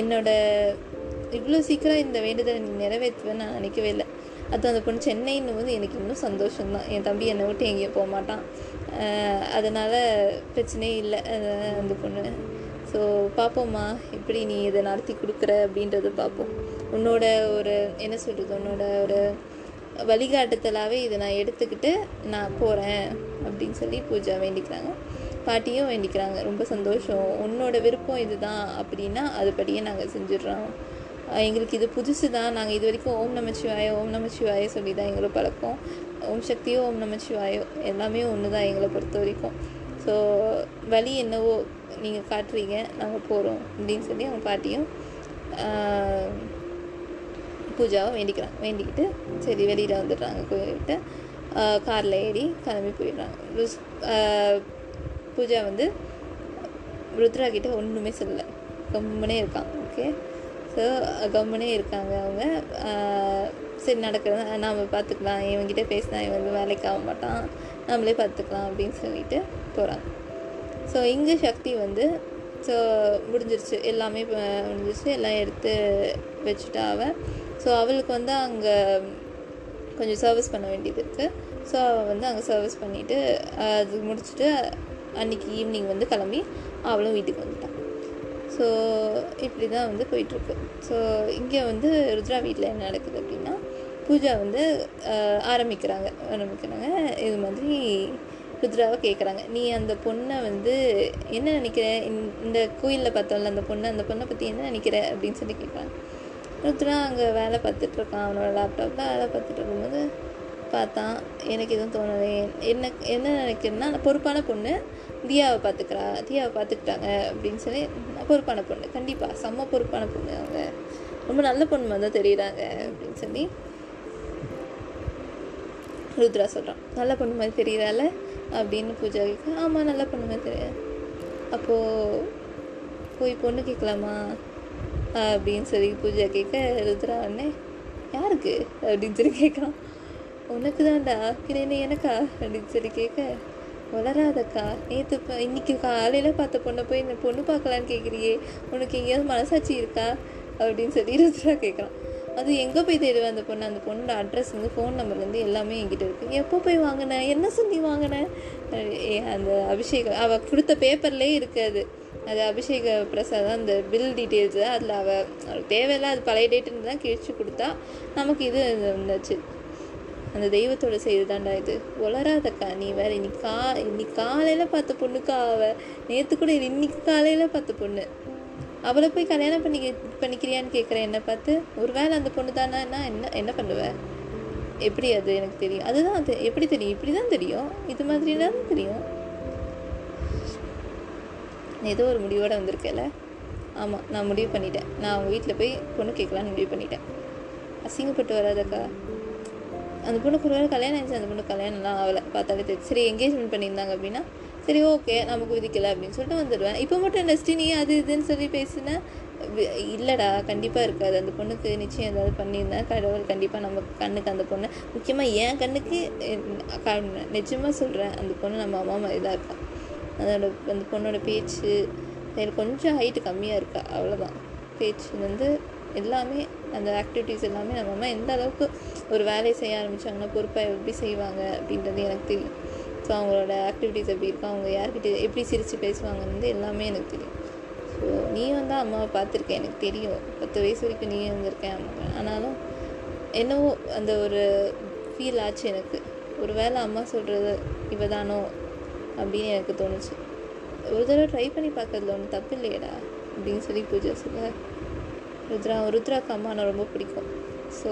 என்னோடய இவ்வளோ சீக்கிரம் இந்த வேண்டுதலை நீ நிறைவேற்றுவேன்னு நான் நினைக்கவே இல்லை. அது அந்த பொண்ணு சென்னைன்னு போது எனக்கு இன்னும் சந்தோஷம்தான். என் தம்பி என்னை விட்டு எங்கேயும் போக மாட்டான். அதனால் பிரச்சனையே இல்லை அந்த பொண்ணு. ஸோ பார்ப்போம்மா எப்படி நீ இதை நடத்தி கொடுக்குற அப்படின்றத பார்ப்போம் உன்னோட ஒரு என்ன சொல்கிறது உன்னோட ஒரு வழிகாட்டுதலாகவே இதை நான் எடுத்துக்கிட்டு நான் போகிறேன் அப்படின்னு சொல்லி பூஜா வேண்டிக்கிறாங்க. பாட்டியும் வேண்டிக்கிறாங்க. ரொம்ப சந்தோஷம். உன்னோட விருப்பம் இதுதான் அப்படின்னா அதுபடியே நாங்கள் செஞ்சிடுறோம். எங்களுக்கு இது புதுசு தான் நாங்கள் இது வரைக்கும் ஓம் நமச்சிவாய ஓம் நமச்சிவாய சொல்லி தான் எங்களை பழக்கம். ஓம் சக்தியோ ஓம் நமச்சிவாயோ எல்லாமே ஒன்று தான் எங்களை பொறுத்த வரைக்கும். ஸோ வழி என்னவோ நீங்கள் காட்டுறீங்க நாங்கள் போகிறோம் அப்படின்னு சொல்லி அவங்க பாட்டியும் பூஜாவை வேண்டிக்கிறாங்க. வேண்டிக்கிட்டு சரி வெளியில் வந்துடுறாங்க. கோயிலை விட்டு காரில் ஏறி கிளம்பி போயிடுறாங்க. பூஜா வந்து ருத்ரா கிட்ட ஒன்றுமே சொல்லலை. கம்முனே இருக்கான் ஓகே ஸோ கம்முனே இருக்காங்க அவங்க. சரி நடக்கிறது நாம் பார்த்துக்கலாம். இவங்ககிட்ட பேசினா இவன் வந்து வேலைக்கு ஆக மாட்டான். நம்மளே பார்த்துக்கலாம் அப்படின்னு சொல்லிட்டு போகிறாங்க ஸோ இங்கே சக்தி வந்து ஸோ முடிஞ்சிருச்சு. எல்லாமே முடிஞ்சிருச்சு. எல்லாம் எடுத்து வச்சுட்டா அவள் ஸோ அவளுக்கு வந்து அங்கே கொஞ்சம் சர்வீஸ் பண்ண வேண்டியது இருக்குது ஸோ அவள் வந்து அங்கே சர்வீஸ் பண்ணிவிட்டு அது முடிச்சுட்டு அன்னைக்கு ஈவினிங் வந்து கிளம்பி அவளும் வீட்டுக்கு வந்துட்டான். ஸோ இப்படி தான் வந்து போயிட்டுருக்கு. ஸோ இங்கே வந்து ருத்ரா வீட்டில் என்ன நடக்குது அப்படின்னா பூஜா வந்து ஆரம்பிக்கிறாங்க. ஆரம்பிக்கிறாங்க. இது மாதிரி ருத்ராவை கேட்குறாங்க நீ அந்த பொண்ணை வந்து என்ன நினைக்கிற? இந்த- இந்த கோயிலில் பார்த்தோம்ல அந்த பொண்ணை அந்த பொண்ணை பற்றி என்ன நினைக்கிற? அப்படின்னு சொல்லி கேட்குறாங்க ருத்ரா அங்கே வேலை பார்த்துட்ருக்கான் அவனோட லேப்டாப்பில் வேலை பார்த்துட்டு இருக்கும்போது பார்த்தான். எனக்கு எதுவும் தோணலை என்ன என்ன நினைக்கிறேன்னா அந்த பொறுப்பான பொண்ணு தியாவை பார்த்துக்கிறா தியாவை பார்த்துக்கிட்டாங்க அப்படின்னு சொல்லி பொறுப்பான பொண்ணு. கண்டிப்பாக செம்ம பொறுப்பான பொண்ணு அவங்க. ரொம்ப நல்ல பொண்ணு வந்து தெரியுறாங்க அப்படின்னு சொல்லி ருத்ரா சொல்கிறான் நல்ல பொண்ணு மாதிரி தெரியுறால அப்படின்னு பூஜா கேட்க ஆமாம் நல்ல பொண்ணு மாதிரி தெரியுது. அப்போது போய் பொண்ணு கேட்கலாமா? அப்படின்னு சொல்லி பூஜா கேட்க ருத்ரா உடனே யாருக்கு? அப்படின்னு சொல்லி கேட்குறான். உனக்கு தான்டா பின்ன எனக்கா? அப்படின்னு சொல்லி கேட்க வளராதக்கா. நேற்று இப்போ இன்னைக்கு காலையில் பார்த்த பொண்ணை போய் இந்த பொண்ணு பார்க்கலான்னு கேட்குறியே உனக்கு எங்கேயாவது மனசாட்சி இருக்கா? அப்படின்னு சொல்லி ருத்ரா கேட்குறான் அது எங்கே போய் தேடுவேன் அந்த பொண்ணு? அந்த பொண்ணோட அட்ரஸ் வந்து ஃபோன் நம்பர்லேருந்து எல்லாமே என்கிட்ட இருக்குது எப்போ போய் வாங்கினேன் என்ன சொல்லி வாங்கினேன் ஏ, அந்த அபிஷேகம் அவள் கொடுத்த பேப்பர்லேயே இருக்காது. அது அபிஷேக பிரசாத் அந்த பில் டீட்டெயில்ஸு அதில் அவள் அவளுக்கு தேவையில்ல அது பழைய டேட்டுன்னு தான் கிழிச்சு கொடுத்தா நமக்கு இது வந்துச்சு. அந்த தெய்வத்தோட செய்து தாண்டா இது. வளராதக்கா நீ வேற இன்னைக்கு கா இன்னைக்கு காலையில் பார்த்த பொண்ணுக்கா அவ நேற்று கூட இது இன்னைக்கு காலையில் பார்த்த பொண்ணு. அவளை போய் கல்யாணம் பண்ணி பண்ணிக்கிறியான்னு கேட்குறேன் என்னை பார்த்து. ஒருவேளை அந்த பொண்ணு தானா என்ன என்ன பண்ணுவ? எப்படி அது எனக்கு தெரியும்? அதுதான் அது எப்படி தெரியும்? இப்படி தான் தெரியும். இது மாதிரி தான் தெரியும். நீ ஏதோ ஒரு முடிவோடு வந்திருக்கல ஆமாம் நான் முடிவு பண்ணிட்டேன். நான் அவங்க வீட்டில் போய் பொண்ணு கேட்கலான்னு முடிவு பண்ணிட்டேன். அசிங்கப்பட்டு வராதக்கா. அந்த பொண்ணுக்கு ஒரு வேளை கல்யாணம் ஆயிடுச்சு அந்த பொண்ணு கல்யாணம்லாம் ஆகலை. பார்த்தாலே தெரியும் சரி என்கேஜ்மெண்ட் பண்ணியிருந்தாங்க அப்படின்னா சரி ஓகே நமக்கு விதிக்கலை அப்படின்னு சொல்லிட்டு வந்துடுவேன். இப்போ மட்டும் டெஸ்டினி அது இதுன்னு சொல்லி பேசினேன் இல்லைடா கண்டிப்பாக இருக்காது. அந்த பொண்ணுக்கு நிச்சயம் ஏதாவது பண்ணியிருந்தேன் கடவுள் கண்டிப்பாக நம்ம கண்ணுக்கு அந்த பொண்ணு முக்கியமாக என் கண்ணுக்கு நிஜமாக சொல்கிறேன் அந்த பொண்ணு நம்ம அம்மா மாதிரி தான் இருக்கா. அதோட அந்த பொண்ணோட பேச்சு கொஞ்சம் ஹைட்டு கம்மியாக இருக்கா அவ்வளோதான் பேச்சு வந்து எல்லாமே அந்த ஆக்டிவிட்டீஸ் எல்லாமே நம்ம அம்மா எந்த அளவுக்கு ஒரு வேலையை செய்ய ஆரம்பித்தாங்கன்னா பொறுப்பாக எப்படி செய்வாங்க அப்படின்றது எனக்கு தெரியும். ஸோ அவங்களோட ஆக்டிவிட்டீஸ் எப்படி இருக்கும் அவங்க யார்கிட்ட எப்படி சிரித்து பேசுவாங்கன்னு வந்து எல்லாமே எனக்கு தெரியும். ஸோ நீ வந்து அம்மாவை பார்த்துருக்க எனக்கு தெரியும். பத்து வயசு வரைக்கும் நீ இருந்திருக்கேன் அம்மா ஆனாலும் என்னவோ அந்த ஒரு ஃபீல் ஆச்சு எனக்கு. ஒரு வேளை அம்மா சொல்கிறது இவ தானோ அப்படின்னு எனக்கு தோணுச்சு. ஒரு தடவை ட்ரை பண்ணி பார்க்கறதுல ஒன்றும் தப்பு இல்லையடா அப்படின்னு சொல்லி பூஜா சொல்ல ருத்ரா ருத்ராக்கு அம்மா ரொம்ப பிடிக்கும். ஸோ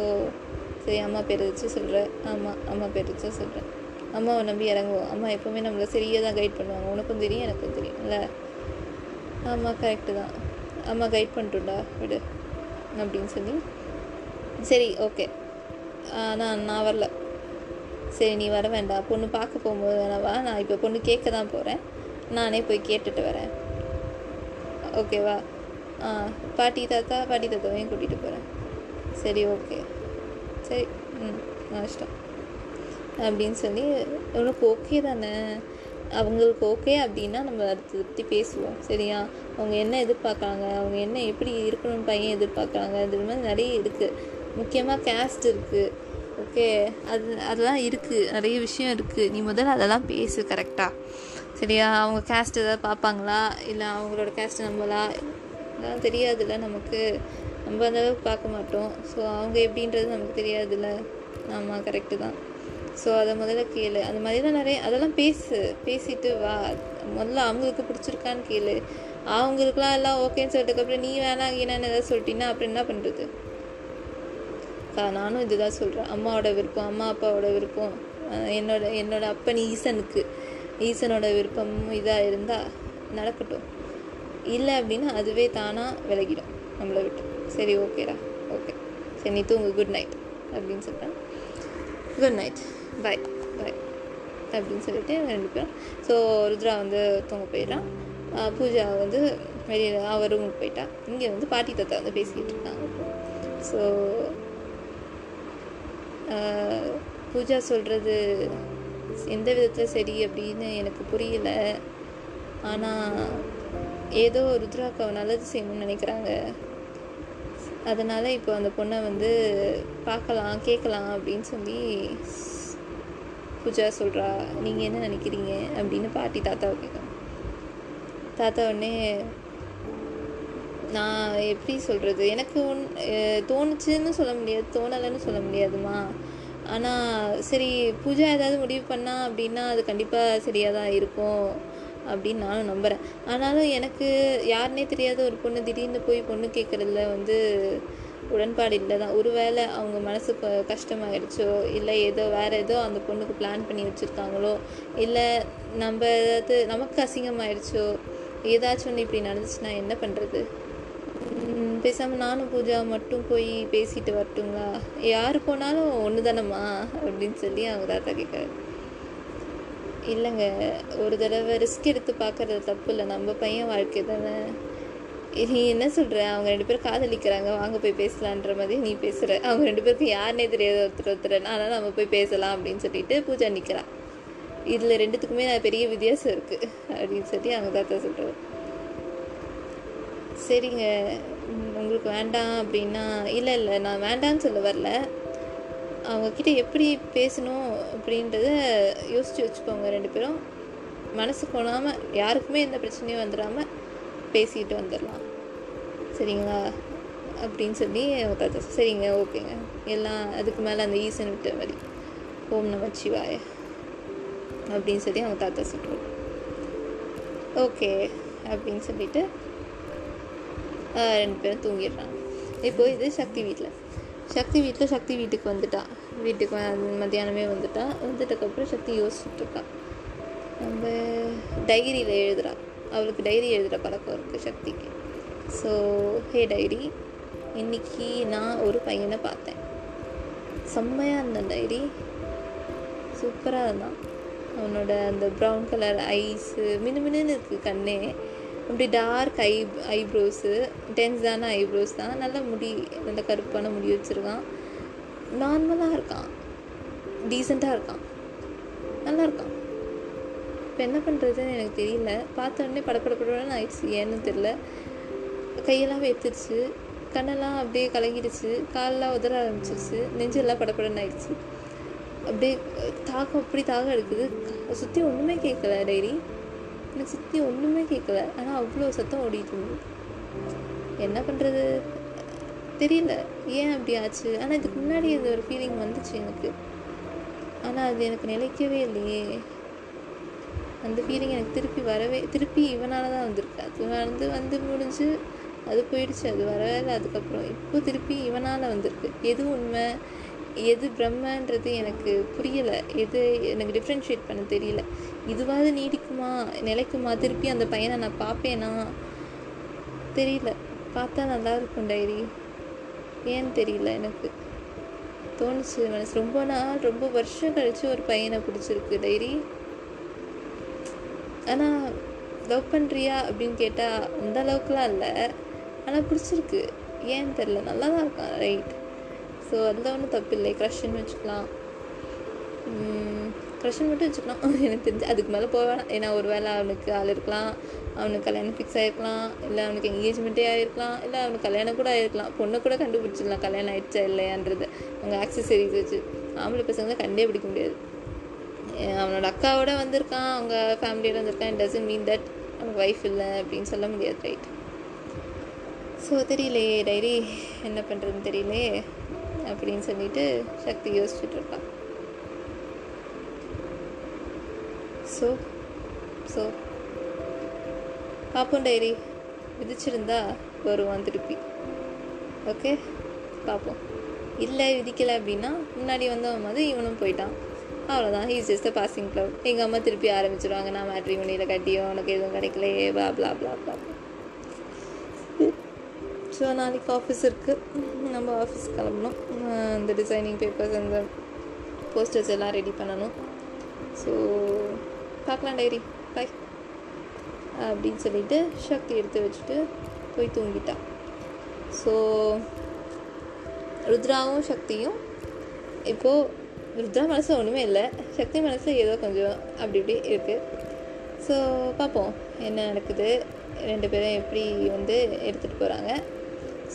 சரி அம்மா பேர் வச்சு சொல்கிறேன் ஆமாம் அம்மா பேர் வச்சு சொல்கிறேன் அம்மாவை நம்பி இறங்குவோம். அம்மா எப்போவுமே நம்மளை சரியாக தான் கைட் பண்ணுவாங்க. உனக்கும் தெரியும் எனக்கும் தெரியும் இல்லை? ஆமாம் கரெக்டு தான். அம்மா கைட் பண்ணிட்டுண்டா விடு அப்படின்னு சொல்லி. சரி ஓகே நான் நான் வரல. சரி நீ வர வேண்டாம். பொண்ணு பார்க்க போகும்போது வேணாவா நான் இப்போ பொண்ணு கேட்க தான் போகிறேன் நானே போய் கேட்டுட்டு வரேன். ஓகேவா ஆ பாட்டி தாத்தா பாட்டி தாத்தாவையும் கூட்டிகிட்டு போகிறேன் சரி ஓகே. சரி ம் நஷ்டம் அப்படின்னு சொல்லி உனக்கு ஓகே தானே? அவங்களுக்கு ஓகே அப்படின்னா நம்ம அடுத்த பற்றி பேசுவோம் சரியா? அவங்க என்ன எதிர்பார்க்குறாங்க? அவங்க என்ன எப்படி இருக்கணும்னு பையன் எதிர்பார்க்குறாங்க? இது மாதிரி நிறைய இருக்குது முக்கியமாக கேஸ்ட் இருக்குது ஓகே அது அதெல்லாம் இருக்குது நிறைய விஷயம் இருக்குது நீ முதல்ல அதெல்லாம் பேசு கரெக்டாக சரியா? அவங்க கேஸ்ட் ஏதாவது பார்ப்பாங்களா? இல்லை அவங்களோட கேஸ்ட் நம்மளா? அதெல்லாம் தெரியாதுல்ல. நமக்கு நம்ம அந்த அளவுக்கு பார்க்க மாட்டோம். ஸோ அவங்க எப்படின்றது நமக்கு தெரியாதுல்ல. ஆமாம் கரெக்டு தான். ஸோ அதை முதல்ல கேளு. அந்த மாதிரிலாம் நிறைய அதெல்லாம் பேசு. பேசிட்டு வா. முதல்ல அவங்களுக்கு பிடிச்சிருக்கான்னு கேளு. அவங்களுக்குலாம் எல்லாம் ஓகேன்னு சொல்லிட்டதுக்கப்புறம் நீ வேணாம் என்னன்னு ஏதாவது சொல்லிட்டீங்கன்னா அப்புறம் என்ன பண்ணுறது நானும் இதுதான் சொல்கிறேன் அம்மாவோட விருப்பம் அம்மா அப்பாவோட விருப்பம். என்னோட என்னோட அப்பன் ஈசனுக்கு. ஈசனோட விருப்பம் இதாக இருந்தால் நடக்கட்டும். இல்லை அப்படின்னா அதுவே தானாக விலகிடும் நம்மளை விட்டு. சரி ஓகேடா ஓகே சரி நீ தூங்கு. குட் நைட் அப்படின்னு சொல்லிட்டேன் குட் நைட் பாய் பாய் அப்படின்னு சொல்லிட்டு ரெண்டு பேரும். ஸோ ருத்ரா வந்து தூங்க போயிடுறான். பூஜா வந்து வெளியில் அவர் ரூமுக்கு போயிட்டா. இங்கே வந்து பாட்டி தாத்தா வந்து பேசிக்கிட்டு இருக்காங்க. ஸோ பூஜா சொல்கிறது எந்த விதத்தில் சரி அப்படின்னு எனக்கு புரியல. ஆனால் ஏதோ ருத்ராக்காவை நல்லது செய்யணும்னு நினைக்கிறாங்க. அதனால் இப்போ அந்த பொண்ணை வந்து பார்க்கலாம் கேட்கலாம் அப்படின்னு சொல்லி பூஜா சொல்கிறா நீங்கள் என்ன நினைக்கிறீங்க? அப்படின்னு பாட்டி தாத்தாவை கேட்கும் தாத்தா உடனே நான் எப்படி சொல்கிறது எனக்கு ஒன் தோணுச்சுன்னு சொல்ல முடியாது தோணலைன்னு சொல்ல முடியாதுமா ஆனால் சரி பூஜா ஏதாவது முடிவு பண்ணால் அப்படின்னா அது கண்டிப்பாக சரியாக தான் இருக்கும். அப்படின்னு நானும் நம்புகிறேன் ஆனாலும் எனக்கு யாருனே தெரியாத ஒரு பொண்ணு திடீர்னு போய் பொண்ணு கேட்குறதுல வந்து உடன்பாடு இல்லை தான் ஒருவேளை அவங்க மனசு கஷ்டமாயிடுச்சோ இல்லை ஏதோ வேறு ஏதோ அந்த பொண்ணுக்கு பிளான் பண்ணி வச்சுருக்காங்களோ இல்லை நம்ம ஏதாவது நமக்கு அசிங்கமாயிடுச்சோ ஏதாச்சும் ஒன்று இப்படி நடந்துச்சுன்னா என்ன பண்ணுறது பேசாமல் நானும் பூஜா மட்டும் போய் பேசிட்டு வரட்டுங்களா? யார் போனாலும் ஒன்று தானம்மா அப்படின்னு சொல்லி அவங்க தாத்தா கேட்குறாரு இல்லைங்க. ஒரு தடவை ரிஸ்க் எடுத்து பார்க்குறது தப்பு இல்லை. நம்ம பையன் வாழ்க்கை தானே. நீ என்ன சொல்கிற அவங்க ரெண்டு பேரும் காதலிக்கிறாங்க. வாங்க போய் பேசலான்ற மாதிரி நீ பேசுகிற அவங்க ரெண்டு பேருக்கும் யாருனே தெரியாத. ஒருத்தர் ஒருத்தர். அதனால் நம்ம போய் பேசலாம் அப்படின்னு சொல்லிட்டு பூஜா நிற்கிறான் இதில் ரெண்டுத்துக்குமே நான் பெரிய வித்தியாசம் இருக்குது அப்படின்னு சொல்லி அவங்க தாத்தா சொல்கிறாரு சரிங்க. உங்களுக்கு வேண்டாம் அப்படின்னா இல்லை இல்லை நான் வேண்டான்னு சொல்ல வரல. அவங்கக்கிட்ட எப்படி பேசணும் அப்படின்றத யோசித்து வச்சுக்கோங்க ரெண்டு பேரும். மனசு கொள்ளாமல் யாருக்குமே எந்த பிரச்சனையும் வந்துடாமல் பேசிக்கிட்டு வந்துடலாம். சரிங்களா? அப்படின்னு சொல்லி அவங்க தாத்தா சரிங்க ஓகேங்க. எல்லாம் அதுக்கு மேலே அந்த ஈசன் விட்ட மாதிரி. ஓம் நம சிவாய. அப்படின்னு சொல்லி அவங்க தாத்தா சொல்லுவோம் ஓகே அப்படின்னு சொல்லிட்டு ரெண்டு பேரும் தூங்கிடுறாங்க. இப்போது இது சக்தி வீட்டில் சக்தி வீட்டில் சக்தி வீட்டுக்கு வந்துட்டான் வீட்டுக்கு மத்தியானமே வந்துட்டா. வந்துட்டக்கப்புறம் சக்தி யோசிச்சுட்ருக்கா. நம்ம டைரியில் எழுதுகிறா அவளுக்கு டைரி எழுதுகிற பழக்கம் இருக்குது சக்திக்கு. ஸோ ஹே டைரி இன்னைக்கு நான் ஒரு பையனை பார்த்தேன். செம்மையாக இருந்தான் டைரி. சூப்பராக இருந்தான். அவனோட அந்த ப்ரௌன் கலர் ஐஸு மினுமினுன்னு இருக்குது கண்ணே. அப்படி டார்க் ஐ ஐப்ரோஸு டென்ஸான ஐப்ரோஸ் தான். நல்ல முடி நல்ல கருப்பான முடி வச்சுருக்கான். நார்மலாக இருக்கான். டீசெண்டாக இருக்கான். நல்லா இருக்கான் இப்போ என்ன பண்ணுறதுன்னு எனக்கு தெரியல. பார்த்த உடனே படப்படப்படன்னு ஆயிடுச்சு. ஏன்னு தெரில கையெல்லாம் வெத்துருச்சு கண்ணெல்லாம் அப்படியே கலங்கிடுச்சு. காலெல்லாம் உதற ஆரம்பிச்சிருச்சு. நெஞ்செல்லாம் படப்படன்னு ஆயிடுச்சு. அப்படியே தாகம் அப்படி தாகம் எடுக்குது. சுற்றி ஒன்றுமே கேட்கல டைரி எனக்கு சுற்றி ஒன்றுமே கேட்கல. ஆனால் அவ்வளோ சத்தம் ஓடிட்டு இருந்தது. என்ன பண்ணுறது தெரியல. ஏன் அப்படி ஆச்சு? ஆனால் இதுக்கு முன்னாடி இந்த ஒரு ஃபீலிங் வந்துச்சு எனக்கு. ஆனால் அது எனக்கு நிலைக்கவே இல்லையே. அந்த ஃபீலிங் எனக்கு திருப்பி வரவே திருப்பி இவனால தான் வந்திருக்கு. அது வந்து வந்து முடிஞ்சு அது போயிடுச்சு. அது வரவே இல்லை. அதுக்கப்புறம் இப்போ திருப்பி இவனால் வந்திருக்கு. எது உண்மை? எது பிரம்மன்றது எனக்கு புரியலை. எது எனக்கு டிஃப்ரென்ஷியேட் பண்ண தெரியல. இதுவாவது நீடிக்குமா? நிலைக்குமா? திருப்பி அந்த பையனை நான் பார்ப்பேனா? தெரியல. பார்த்தா நல்லா இருக்கும் டைரி ஏன்னு தெரியல எனக்கு. தோணுச்சு மனசு. ரொம்ப நாள் ரொம்ப வருஷம் கழித்து ஒரு பையனை பிடிச்சிருக்கு டைரி. ஆனால் லவ் பண்ணுறியா அப்படின்னு கேட்டால் அந்த அளவுக்குலாம் இல்லை. ஆனால் பிடிச்சிருக்கு. ஏன்னு தெரில நல்லா தான் இருக்கான் ரைட் ஸோ அதில் ஒன்றும் தப்பு இல்லை. க்ரஷ்ன்னு வச்சுக்கலாம். கிரஷன் மட்டும் வச்சுக்கலாம் எனக்கு தெரிஞ்சு அதுக்கு மேலே போக வேணாம். ஏன்னா ஒரு வேளை அவனுக்கு ஆள் இருக்கலாம். அவனுக்கு கல்யாணம் ஃபிக்ஸ் ஆகிருக்கலாம் இல்லை அவனுக்கு என்கேஜ்மெண்ட்டே ஆகிருக்கலாம் இல்லை அவனுக்கு கல்யாணம் கூட ஆகிருக்கலாம் பொண்ணை கூட கண்டுபிடிச்சிடலாம். கல்யாணம் ஆகிடுச்சா இல்லையான்றது. அவங்க ஆக்சசரிஸ் வச்சு. ஆம்பளை பசங்களை கண்டே பிடிக்க முடியாது. அவனோட அக்காவோட வந்திருக்கான். அவங்க ஃபேமிலியோட வந்திருக்கான். டசன் மீன் தட் அவனுக்கு ஒய்ஃப் இல்லை அப்படின்னு சொல்ல முடியாது ரைட் ஸோ தெரியலையே டைரி என்ன பண்ணுறதுன்னு தெரியலையே அப்படின்னு சொல்லிட்டு சக்தி யோசிச்சுட்டு இருக்கான். ஸோ ஸோ பார்ப்போம் டைரி. விதிச்சிருந்தா வருவான் திருப்பி. ஓகே? பார்ப்போம் இல்லை விதிக்கலை அப்படின்னா முன்னாடி வந்தவன் மாதிரி இவனும் போயிட்டான். அவ்வளோதான் ஹீஸ் ஜஸ்ட் பாசிங் க்ளவ் எங்கள் அம்மா திருப்பி ஆரம்பிச்சிருவாங்க. நான் மேட்ரிமோனியில் கட்டியோ உனக்கு எதுவும் கிடைக்கலையே பா பிளா பிளா பிளா ஸோ நாளைக்கு ஆஃபீஸ் இருக்குது நம்ம ஆஃபீஸ் கிளம்பணும். இந்த டிசைனிங் பேப்பர்ஸ் அந்த போஸ்டர்ஸ் எல்லாம் ரெடி பண்ணணும். ஸோ பார்க்கலாம் டைரி பை அப்படின்னு சொல்லிட்டு சக்தி எடுத்து வச்சுட்டு போய் தூங்கிட்டான் ஸோ ருத்ராவும் சக்தியும் இப்போது ருத்ரா மனசு ஒன்றுமே இல்லை. சக்தி மனசு ஏதோ கொஞ்சம் அப்படி இப்படி இருக்குது ஸோ பார்ப்போம் என்ன நடக்குது. ரெண்டு பேரும் எப்படி வந்து எடுத்துகிட்டு போகிறாங்க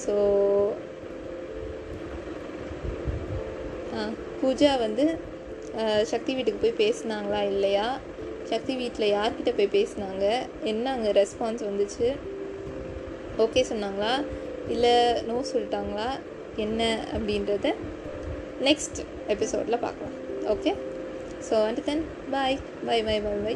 ஸோ பூஜா வந்து சக்தி வீட்டுக்கு போய் பேசுனாங்களா இல்லையா? சக்தி வீட்டில் யார்கிட்ட போய் பேசுனாங்க? என்ன அங்கே ரெஸ்பான்ஸ் வந்துச்சு? ஓகே சொன்னாங்களா? இல்லை நோ சொல்லிட்டாங்களா? என்ன அப்படின்றத நெக்ஸ்ட் எபிசோடில் பார்க்கலாம். Okay so and then bye bye bye bye bye